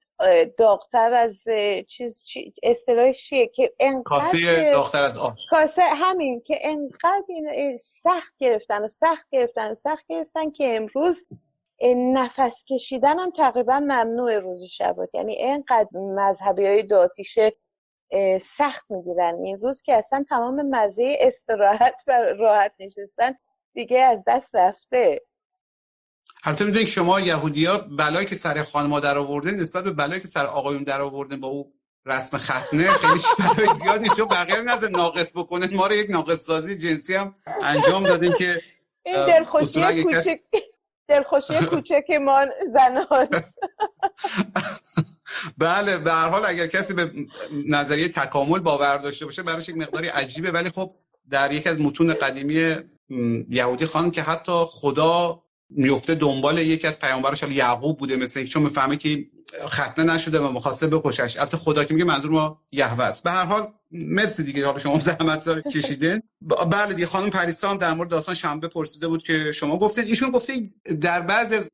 داغتر از چیز اصطلاحش چیه که انقدر کاسه داغتر از آش کاسه همین که انقدر این سخت گرفتن و سخت گرفتن و سخت گرفتن که امروز نفس کشیدن هم تقریبا ممنوع روز شبات یعنی انقدر مذهبی های داتیشه سخت می‌گیرن. این روز که اصلا تمام مزه استراحت و راحت نشستن دیگه از دست رفته. البته می‌دونید شما یهودی ها بلایی که سر خانم در آورده نسبت به بلایی که سر آقایون در آورده با او رسم ختنه خیلی بلای زیاد نیست. چون بقیه نظر ناقص بکنه. ما رو یک ناقص سازی جنسی هم انجام دادیم که این دلخوشی کوچک. دلخوشی کوچک ما زن. بله به هر حال اگر کسی به نظریه تکامل باور داشته باشه براش یک مقداری عجیبه ولی خب در یک از متون قدیمی یهودی خانم که حتی خدا میفته دنبال یکی از پیامبرش یعقوب بوده مثل چون می‌فهمه که ختنه نشده و مخواسته بکشش البته خدا که میگه منظور ما یهوه است. به هر حال مرسی دیگه حالا شما زحمت داره کشیدین. بله دیگه خانم پریسا هم در مورد داستان شنبه پرسیده بود که شما گفتید ایشون گفته در بعض از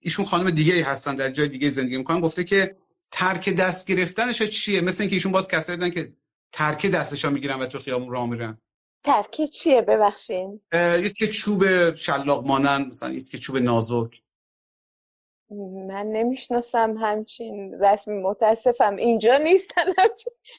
ایشون خانم دیگه ای هستن در جای دیگه زندگی می‌کنن گفته که ترک دست گرفتنش چیه؟ مثل اینکه ایشون باز کسایی که ترک دستشا می‌گیرن و تو خیابون راه میرن. ترکیب چیه؟ ببخشین. یه که چوب شلاق مانند مثلا یه که چوب نازک. من نمی‌شناسم همچین رسمی. متاسفم. اینجا نیستن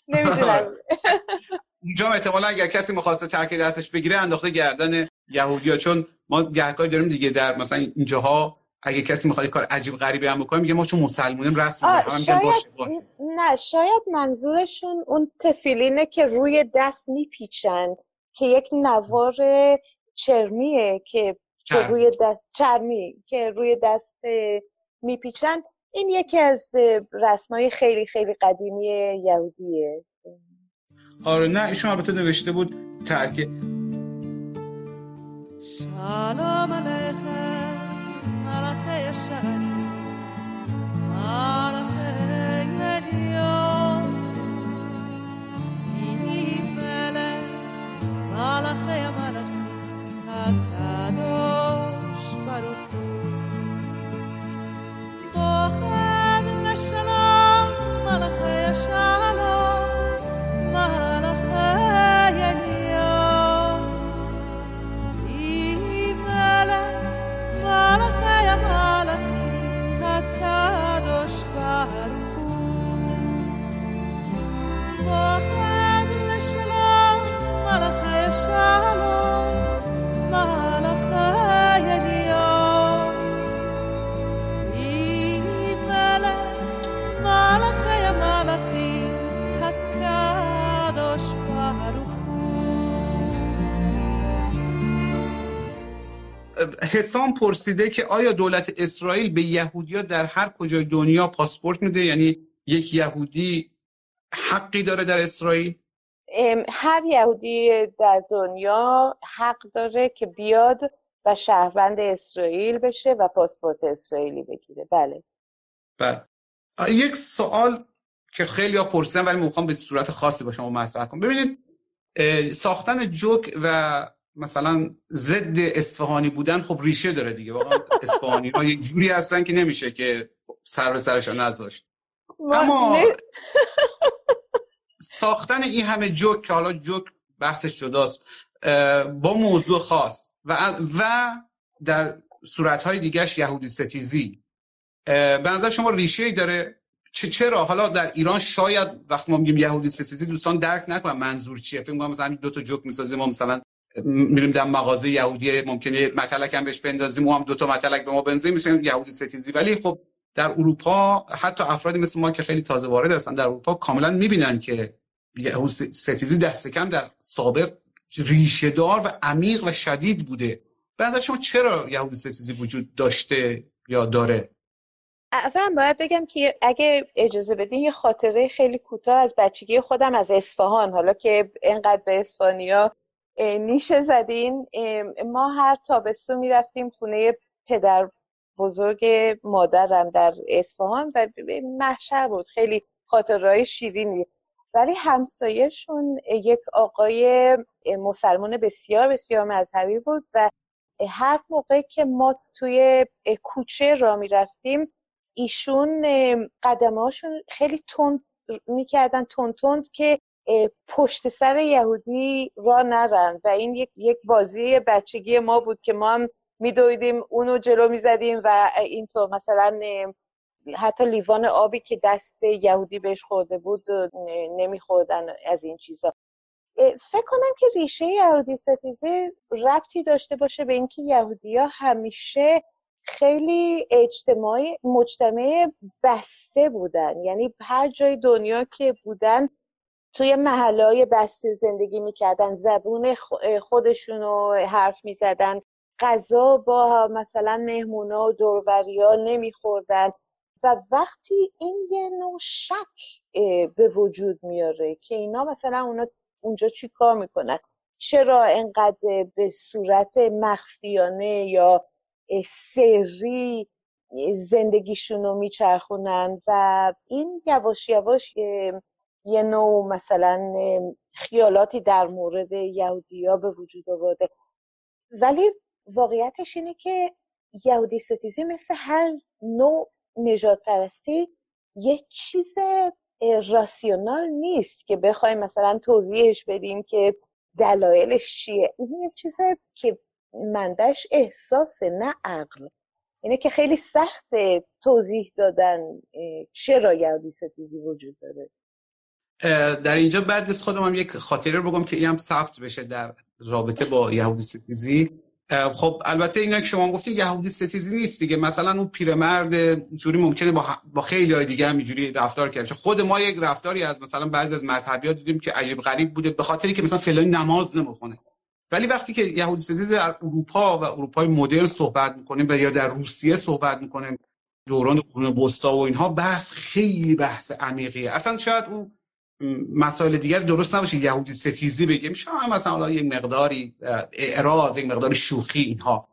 نمی‌دونم. اونجا احتمالا اگر کسی می‌خواسته ترک دستش بگیره انداخته گردن یهودیا چون ما گهگاهی داریم دیگه در مثلا اینجاها. اگه کسی می‌خواد کار عجیب غریبی هم بکنه میگه ما چون مسلمونیم رسم شاید... نه شاید منظورشون اون تفیلینه که روی دست میپیچن. که یک نوار چرمیه که, که روی دست چرمی که روی دست میپیچن. این یکی از رسمای خیلی خیلی قدیمی یهودیه. آره نه ایشون البته نوشته بود ترک. سلام علیکم ملخه ملخه מלאכי המלאכים, הקדוש ברוך הוא. בוחן לשלום מלאכי השם حسام پرسیده که آیا دولت اسرائیل به یهودیا در هر کجای دنیا پاسپورت میده؟ یعنی یک یهودی حقی داره در اسرائیل؟ هر یهودی در دنیا حق داره که بیاد و شهروند اسرائیل بشه و پاسپورت اسرائیلی بگیره. بله. بعد یک سوال که خیلی ها پرسیدن ولی می‌خوام به صورت خاصی با شما مطرح کنم. ببینید ساختن جوک و مثلا ضد اصفهانی بودن خب ریشه داره دیگه. واقعا اصفهانی ها یک جوری هستن که نمیشه که سر به سرشان نذاشت. ما- اما ساختن این همه جوک که حالا جوک بحثش جداست با موضوع خاص و و در صورتهای دیگهش یهودی ستیزی. به نظر شما ریشه ای داره؟ چه چرا؟ حالا در ایران شاید وقتی ما میگیم یهودی ستیزی دوستان درک نکنن منظور چیه؟ فکر می‌کنم مثلا دو تا جوک می‌سازیم ما مثلا میریم در مغازه یهودی ممکنه مطلق هم بهش بندازیم و هم دو تا مطلق به ما بنزیم میشه یهودی ستیزی. ولی خب در اروپا حتی افرادی مثل ما که خیلی تازه وارد هستن در اروپا کاملا می‌بینن که ستیزی دست کم در سابق ریشه دار و عمیق و شدید بوده. نظر شما چرا یهودی ستیزی وجود داشته یا داره؟ اول باید بگم که اگه اجازه بدین یه خاطره خیلی کوتاه از بچگی خودم از اصفهان. حالا که اینقدر به اسپانیا نیشه زدین ما هر تابستون می‌رفتیم خونه پدر بزرگ مادرم در اصفهان و محشر بود. خیلی خاطرهای شیرینی. ولی همسایهشون یک آقای مسلمان بسیار بسیار مذهبی بود و هر موقع که ما توی کوچه را می‌رفتیم ایشون قدمهاشون خیلی تند می‌کردن تند تند که پشت سر یهودی را نرن. و این یک, یک بازی بچگی ما بود که ما هم میدویدیم اونو جلو می‌زدیم و اینطور مثلا حتی لیوان آبی که دست یهودی بهش خورده بود نمیخوردن از این چیزا. فکر کنم که ریشه یهودی ستیزی ربطی داشته باشه به اینکه یهودی ها همیشه خیلی اجتماعی مجتمع بسته بودن. یعنی هر جای دنیا که بودن توی محله بسته زندگی می‌کردن زبون خودشونو حرف می‌زدن. غذا با مثلا مهمونا و دوروریا نمیخوردن. و وقتی این یه نوع شک به وجود میاره که اینا مثلا اونا اونجا چی کار می‌کنن؟ چرا انقدر به صورت مخفیانه یا سری زندگیشون رو میچرخونن؟ و این یواش یواش یه نوع مثلا خیالاتی در مورد یهودی ها به وجود آورده. ولی واقعیتش اینه که یهودی ستیزی مثل هر نوع نجات پرستی یه چیز راسیونال نیست که بخوایم مثلا توضیحش بدیم که دلایلش چیه. این یه چیز که منبعش احساسه نه عقل. اینه که خیلی سخت توضیح دادن چرا یهودی ستیزی وجود داره. در اینجا بعد از خودم هم یک خاطره بگم که این هم ثبت بشه در رابطه با یهودی ستیزی. خب البته اینا که شما گفتید یهودی ستیزی نیست دیگه. مثلا اون پیرمرد جوری ممکنه با, با خیلی های دیگه هم اینجوری رفتار کرد. خود ما یک رفتاری از مثلا بعضی از مذهبی دیدیم که عجیب غریب بوده به خاطری که مثلا فلانی نماز نمی‌خونه. ولی وقتی که یهودی ستیزی در اروپا و اروپای مدرن صحبت می‌کنیم و یا در روسیه صحبت می‌کنیم دوران قرون وسطا و اینها بحث خیلی بحث عمیقیه. اصلا شاید اون مسائل دیگر درست نباشه یهودی ستیزی بگیم شما مثلا یک مقداری اعراض یک مقداری شوخی اینها.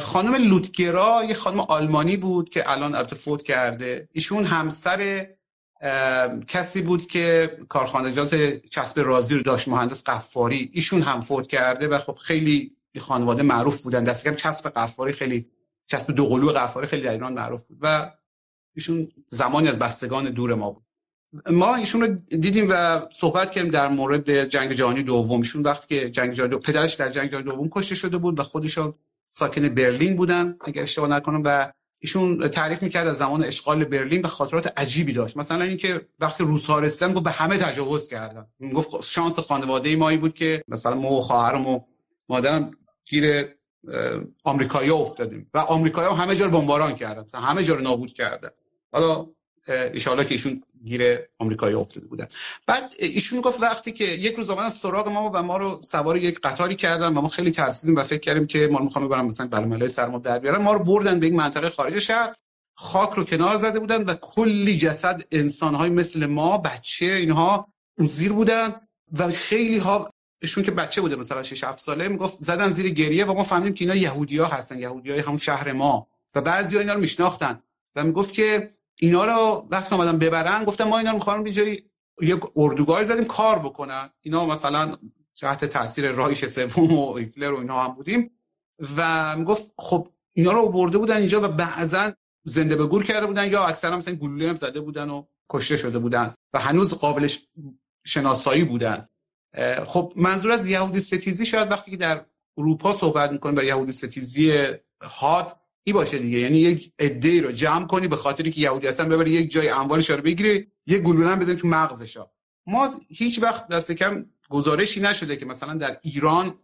خانم لوتگرا یه خانم آلمانی بود که الان البته فوت کرده. ایشون همسر کسی بود که کارخانجات چسب رازی رو داشت مهندس قفاری. ایشون هم فوت کرده و خب خیلی خانواده معروف بودن. دستگاه چسب قفاری خیلی چسب دوقلو قفاری خیلی در ایران معروف بود و ایشون زمانی از بستگان دور ما بود. ما ایشون رو دیدیم و صحبت کردیم در مورد جنگ جهانی دوم. ایشون وقتی که جنگ جهانی پدرش در جنگ جهانی دوم کشته شده بود و خودشون ساکن برلین بودن اگر اشتباه نکنم و ایشون تعریف می‌کرد از زمان اشغال برلین و خاطرات عجیبی داشت. مثلا اینکه وقتی روس‌ها رسیدن گفت به همه تجاوز کردن. گفت شانس خانواده مایی بود که مثلا ما و خواهرم و مادرم گیر آمریکایی‌ها افتادیم. و آمریکایی‌ها همه جا رو بمباران کردن همه جا رو نابود کردن. حالا ان که ایشون گیر آمریکایی افتاده بودن بعد ایشون گفت وقتی که یک روز اومدن سراغ ما و ما رو سوار یک قطاری کردن و ما خیلی ترسیدیم و فکر کردیم که ما می‌خوام ببرن مثلا بلملای سرما در بیارن ما رو بردن به یک منطقه خارج شهر خاک رو کنار زده بودن و کلی جسد انسانهای مثل ما بچه اینها اون زیر بودن و خیلی ها ایشون که بچه بوده مثلا 6 7 ساله می‌گفت زدن زیر گریه و ما فهمیدیم که اینا یهودیا هستن یهودیای همون شهر ما. و بعضی اینا رو میشناختن. و می‌گفت که اینا رو وقتی اومدن ببرن گفتم ما اینا رو می‌خوام یه یک اردوگاه زدیم کار بکنن. اینا مثلا تحت تاثیر رایش سوم و هیتلر و اینا هم بودیم. و می‌گفت خب اینا رو ورده بودن اینجا و بعضا زنده به گور کرده بودن یا اکثرا مثلا گلوله هم زده بودن و کشته شده بودن و هنوز قابل شناسایی بودن. خب منظور از یهودی ستیزی شاید وقتی که در اروپا صحبت می‌کنیم و یهودی ستیزی هات ای باشه دیگه. یعنی یک عده رو جمع کنی به خاطری که یهودی هستن ببری یک جای اموالش رو بگیری یک گلوله بزنی تو مغزش. ما هیچ وقت دست کم گزارشی نشده که مثلا در ایران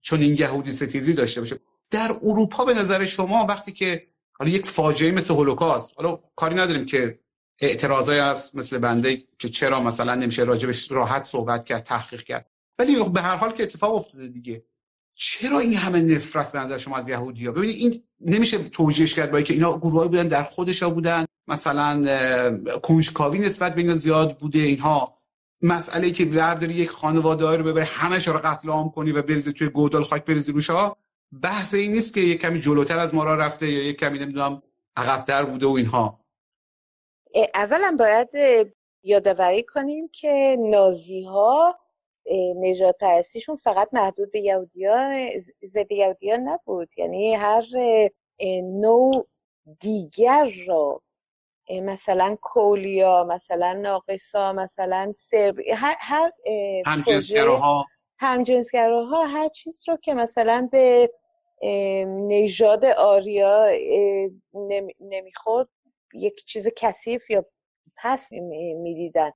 چون این یهودی ستیزی داشته باشه. در اروپا به نظر شما وقتی که حالا یک فاجعه مثل هولوکاست حالا کاری نداریم که اعتراضای هست مثل بنده که چرا مثلا نمیشه راجبش راحت صحبت کرد تحقیق کرد. ولی به هر حال که اتفاق افتاده دیگه. چرا این همه نفرت به نظر شما از یهودی ها ببینید این نمیشه توجیهش کرد با اینکه اینا گروهایی بودن در خودشا بودن. مثلا کنجکاوی نسبت به اینا زیاد بوده. اینها مسئله که برداری یک خانواده رو ببری همش رو قتل عام کنی و بریزی توی گودال خاک بریزی روش ها بحث این نیست که یک کمی جلوتر از ما را رفته یا یک کمی نمی‌دونم عقبتر بوده و اینها. اولا باید یادآوری کنیم که نازی ها نجات پرستیشون فقط محدود به یهودی ضد یهودی ها نبود. یعنی هر نوع دیگر را مثلا کولیا مثلا ناقصا مثلا سرب هر, هر همجنسگراها همجنسگراها هر چیز رو که مثلا به نژاد آریا نمی‌خورد یک چیز کثیف یا پس می‌دیدن.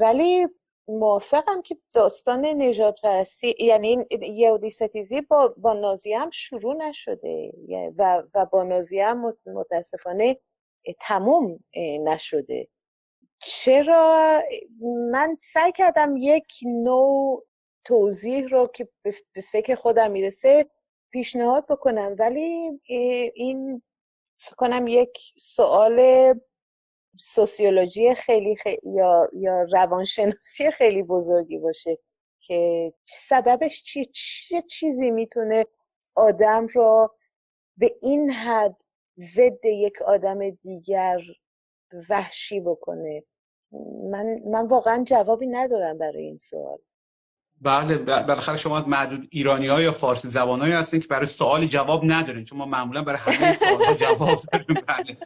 ولی موافقم که داستان نجات پرستی یعنی یهودی ستیزی با, با نازی هم شروع نشده. و, و با نازی هم متاسفانه تموم نشده. چرا؟ من سعی کردم یک نوع توضیح رو که به فکر خودم می‌رسه پیشنهاد بکنم ولی این فکر کنم یک سوال سوسیولوژی خیلی, خیلی یا یا روانشناسی خیلی بزرگی باشه که سببش چی چه چیزی می‌تونه آدم را به این حد ضد یک آدم دیگر وحشی بکنه؟ من من واقعا جوابی ندارم برای این سوال. بله بالاخره شما از معدود ایرانی ها یا فارسی زبان هستین که برای سوال جواب ندارین چون ما معمولا برای همه سوال جواب داریم. بله.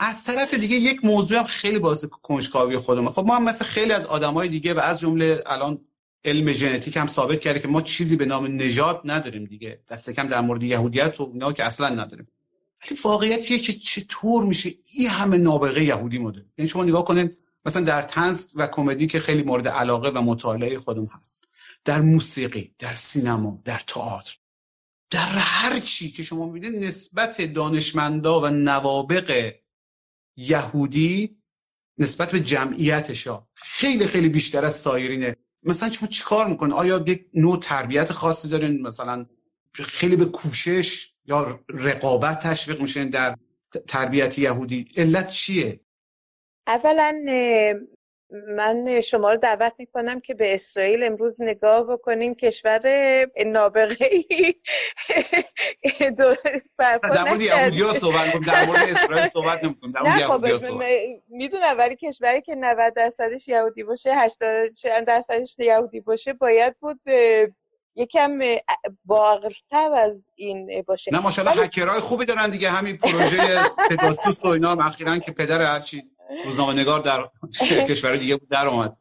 از طرف دیگه یک موضوع هم خیلی باعث کنجکاوی خودمه. خب ما هم مثل خیلی از آدمای دیگه و از جمله الان علم ژنتیک هم ثابت کرده که ما چیزی به نام نژاد نداریم دیگه. دست کم در مورد یهودیت و اینا که اصلا نداریم. ولی واقعیتیه که چطور میشه این همه نابغه یهودی ما داریم یعنی شما نگاه کنید مثلا در تنز و کمدی که خیلی مورد علاقه و مطالعه خودم هست. در موسیقی در سینما در تئاتر در هر چی که شما می‌بینید نسبت دانشمندا و نوابق یهودی نسبت به جمعیتش خیلی خیلی بیشتر از سایرینه. مثلا شما چیکار می‌کنه آیا یک نوع تربیت خاصی دارین؟ مثلا خیلی به کوشش یا رقابت تشویق میشن در تربیت یهودی؟ علت چیه؟ اولا من شما رو دعوت می‌کنم که به اسرائیل امروز نگاه بکنین. کشور نابغه ای در مورد یهودیا صحبت در مورد اسرائیل صحبت نمی‌کنم. در مورد یهودیا صحبت. می‌دونم ولی کشوری که 90 درصدش یهودی باشه 80 درصدش یهودی باشه باید بود یکم باقرتر از این باشه. نه ماشاءالله هکرهای خوبی دارن دیگه. همین پروژه پگاسوس و اینا هم اخیرا که پدر هرچی روزنامه نگار در کشور دیگه بود در اومد.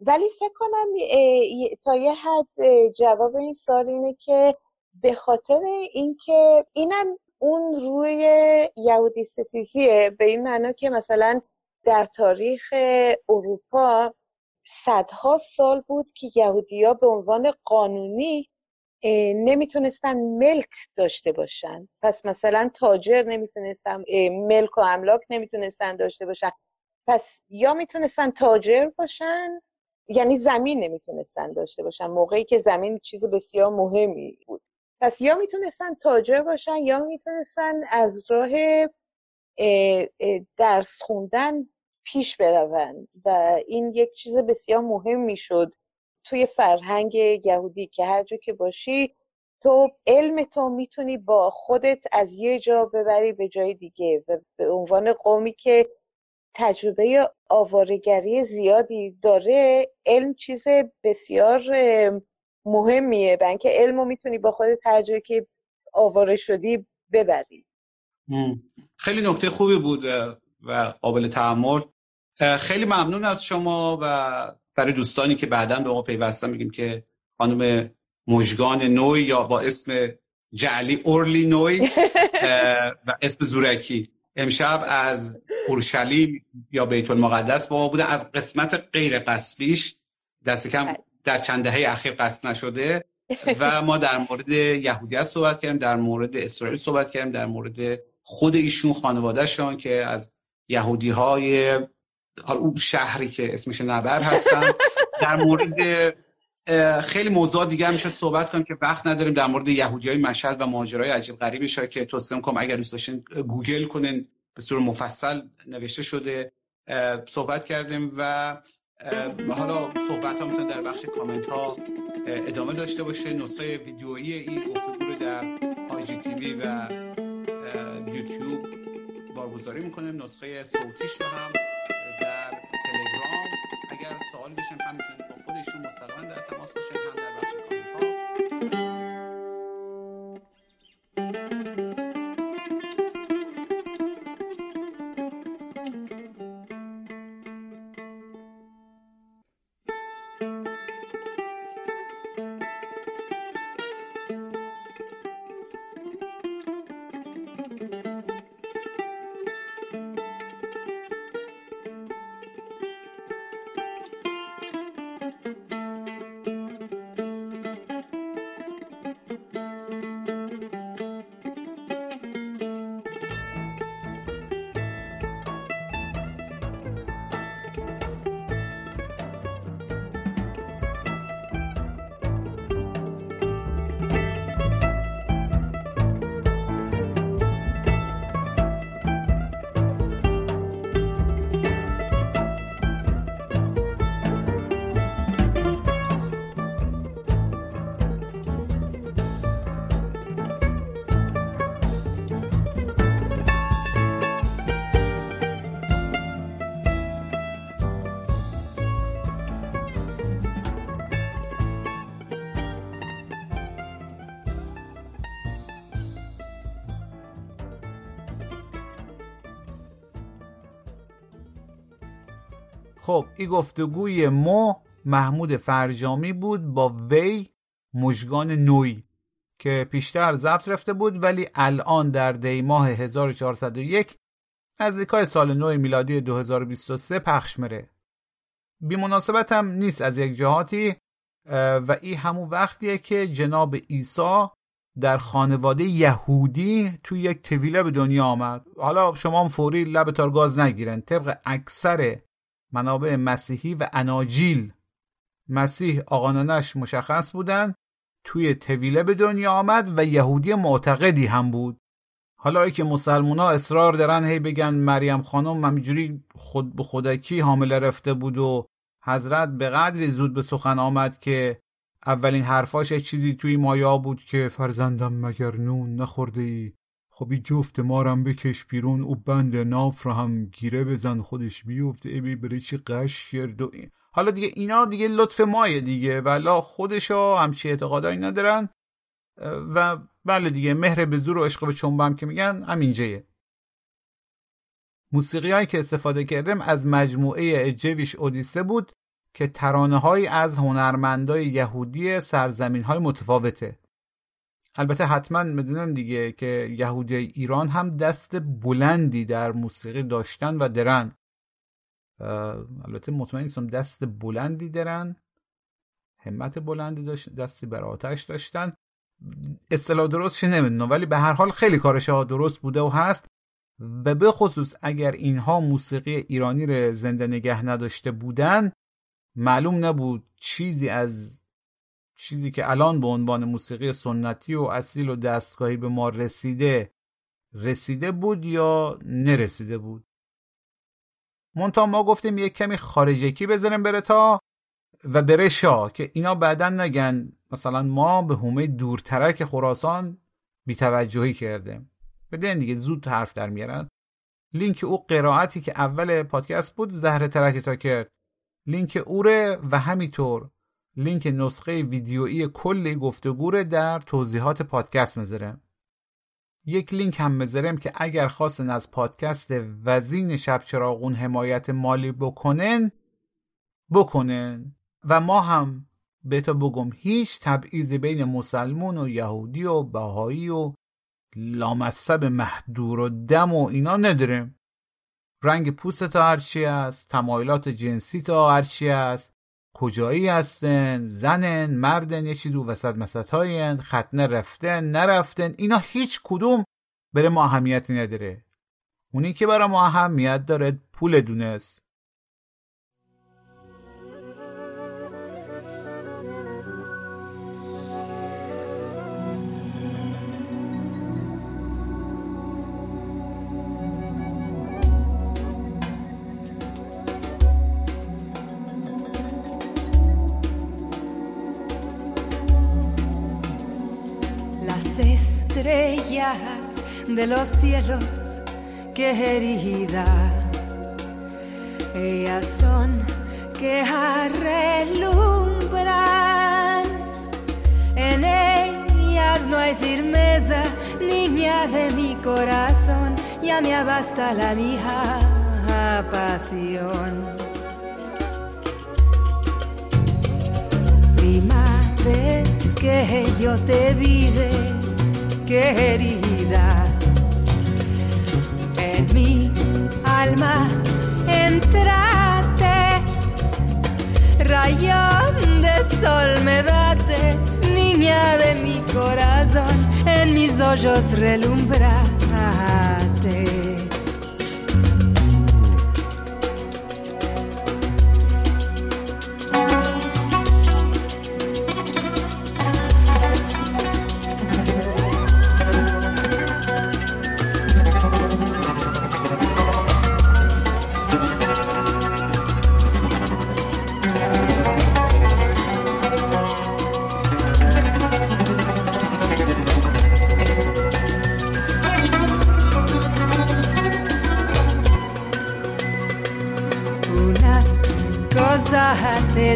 ولی فکر کنم تا یه حد جواب این سال اینه که به خاطر اینکه اینم اون روی یهودی ستیزیه به این معنا که مثلا در تاریخ اروپا صدها سال بود که یهودیا به عنوان قانونی نمی‌تونستن ملک داشته باشن. پس مثلا تاجر نمی‌تونستن ملک و املاک نمی‌تونستن داشته باشن. پس یا می‌تونستن تاجر باشن یعنی زمین نمی‌تونستن داشته باشن موقعی که زمین چیز بسیار مهمی بود. پس یا می‌تونستن تاجر باشن یا می‌تونستن از راه درس خوندن پیش برون و این یک چیز بسیار مهم می‌شد توی فرهنگ یهودی که هر جا که باشی تو علم تو می‌تونی با خودت از یه جا ببری به جای دیگه و به عنوان قومی که تجربه آوارگری زیادی داره علم چیز بسیار مهمیه و اینکه علم رو می‌تونی با خودت هر جایی که آواره شدی ببری. خیلی نکته خوبی بود و قابل تعمل خیلی ممنون از شما و برای دوستانی که بعدا به ما پیوستن میگیم که خانم مجگان نوی یا با اسم جعلی اورلی نوی و اسم زورکی. امشب از اورشلیم یا بیت المقدس با ما بودن از قسمت غیر قصبیش دست کم در چند دهه اخیر قصد نشده. و ما در مورد یهودیت صحبت کردیم در مورد اسرائیل صحبت کردیم در مورد خود ایشون خانوادهشان که از یهودی های اون شهری که اسمش نبر هستن. در مورد خیلی موضوع دیگه میشه صحبت کنیم که وقت نداریم در مورد یهودی های مشهد و ماجرای عجیب غریبش که توصیه کنم اگر دوست داشتین گوگل کنین. به صورت مفصل نوشته شده. صحبت کردیم و حالا صحبت ها در بخش کامنت ها ادامه داشته باشه. نسخه ویدیویی این گفتگو رو در آی جی تی و یوتیوب بارگذاری می‌کنیم. نسخه صوتیش رو هم در تلگرام. اگر سوال بشن هم می‌تونید خودشون مستقیما در تماس باشین هم در بخش خب این گفتگوی مو محمود فرجامی بود با وی مژگان نوی که پیشتر ضبط رفته بود ولی الان در دی ماه 1401 نزدیکای سال نو میلادی 2023 پخش مره بی مناسبت هم نیست از یک جهاتی و این همون وقتیه که جناب عیسی در خانواده یهودی توی یک طویله به دنیا آمد. حالا شما هم فوری لب گاز نگیرن. طبق اکثر منابع مسیحی و اناجیل. مسیح آقانانش مشخص بودن توی طویله به دنیا آمد و یهودی معتقدی هم بود. حالا ای که مسلمون ها اصرار دارن هی بگن مریم خانم همینجوری خود به خودکی حامله رفته بود و حضرت به قدری زود به سخن آمد که اولین حرفاش چیزی توی مایا بود که فرزندم مگر نون نخورده ای خب این جفت مارم بکش بیرون او بند ناف رو هم گیره بزن خودش بیفته. ای بره چی قش کرد و این. حالا دیگه اینا دیگه لطف مایه دیگه. ولا خودشا همچی اعتقادایی ندارن. و بله دیگه مهر به زور و عشق به چنبم که میگن همینجایه. موسیقی هایی که استفاده کردم از مجموعه جویش اودیسه بود که ترانه های از هنرمندای یهودی سرزمین های متفاوته. البته حتما می‌دونن دیگه که یهودی ایران هم دست بلندی در موسیقی داشتن و درن. البته مطمئن نیستم دست بلندی درن. همت بلندی داشت دستی بر آتش داشتن. اصطلاح درستش نمی‌دونم ولی به هر حال خیلی کارش درست بوده و هست. و به خصوص اگر اینها موسیقی ایرانی رو زنده نگه نداشته بودن معلوم نبود چیزی از چیزی که الان به عنوان موسیقی سنتی و اصیل و دستگاهی به ما رسیده رسیده بود یا نرسیده بود؟ منتها ما گفتیم یک کمی خارجکی بذاریم بره تا و بره شا که اینا بعدا نگن. مثلا ما به حومه دورترک خراسان بیتوجهی کردیم. بدین دیگه زود حرف در میارن. لینک او قرائتی که اول پادکست بود زهر ترک تا کرد. لینک اوره و همینطور. لینک نسخه ویدیویی کل گفتگوره در توضیحات پادکست مذارم یک لینک هم مذارم که اگر خواستن از پادکست وزین شب چراغون حمایت مالی بکنن بکنن. و ما هم بهتا بگم هیچ تبعیضی بین مسلمون و یهودی و بهایی و لامصب محدور و دم و اینا نداریم. رنگ پوست تا هرچی است تمایلات جنسی تا هرچی است کجایی هستن؟ زنن؟ مردن؟ یه چیز وسط مسط هاین ختنه رفتن نرفتن؟ اینا هیچ کدوم بره ما اهمیتی نداره. اونی که برای ما اهمیت داره پول دونست. Estrellas de los cielos, querida. Ellas son que relumbran. En ellas no hay firmeza, niña de mi corazón, ya me basta la mija pasión. Prima vez que yo te vi, querida, en mi alma entraste, rayón de sol me dates, niña de mi corazón, en mis ojos relumbraste.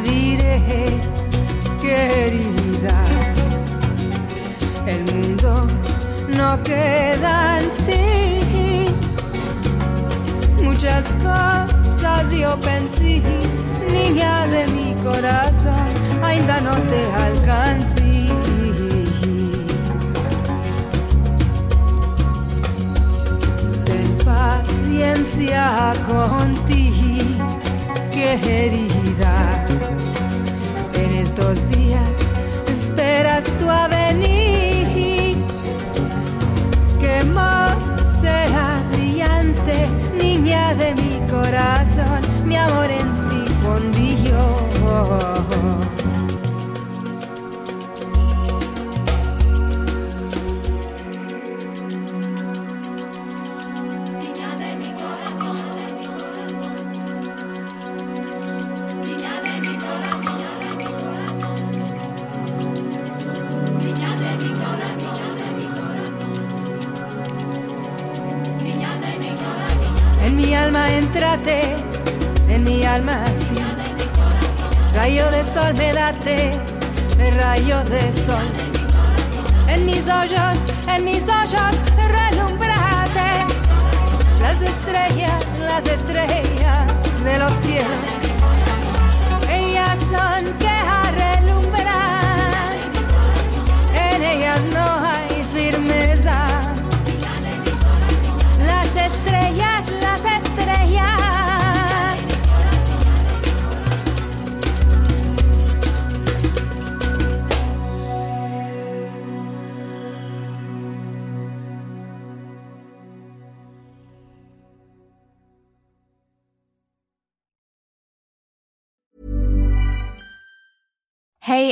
Diré, querida. El mundo no queda en sí. Muchas cosas yo pensé, niña de mi corazón, ainda no te alcancé. Ten paciencia contigo, querida. Estos días esperas tu avenir, que será brillante, niña de mi corazón, mi amor en ti. Niña sol me dates, me rayo de sol. En mis ojos, en mis ojos relumbrates. Las estrellas, las estrellas de los cielos. Ellas son que relumbran. En ellas no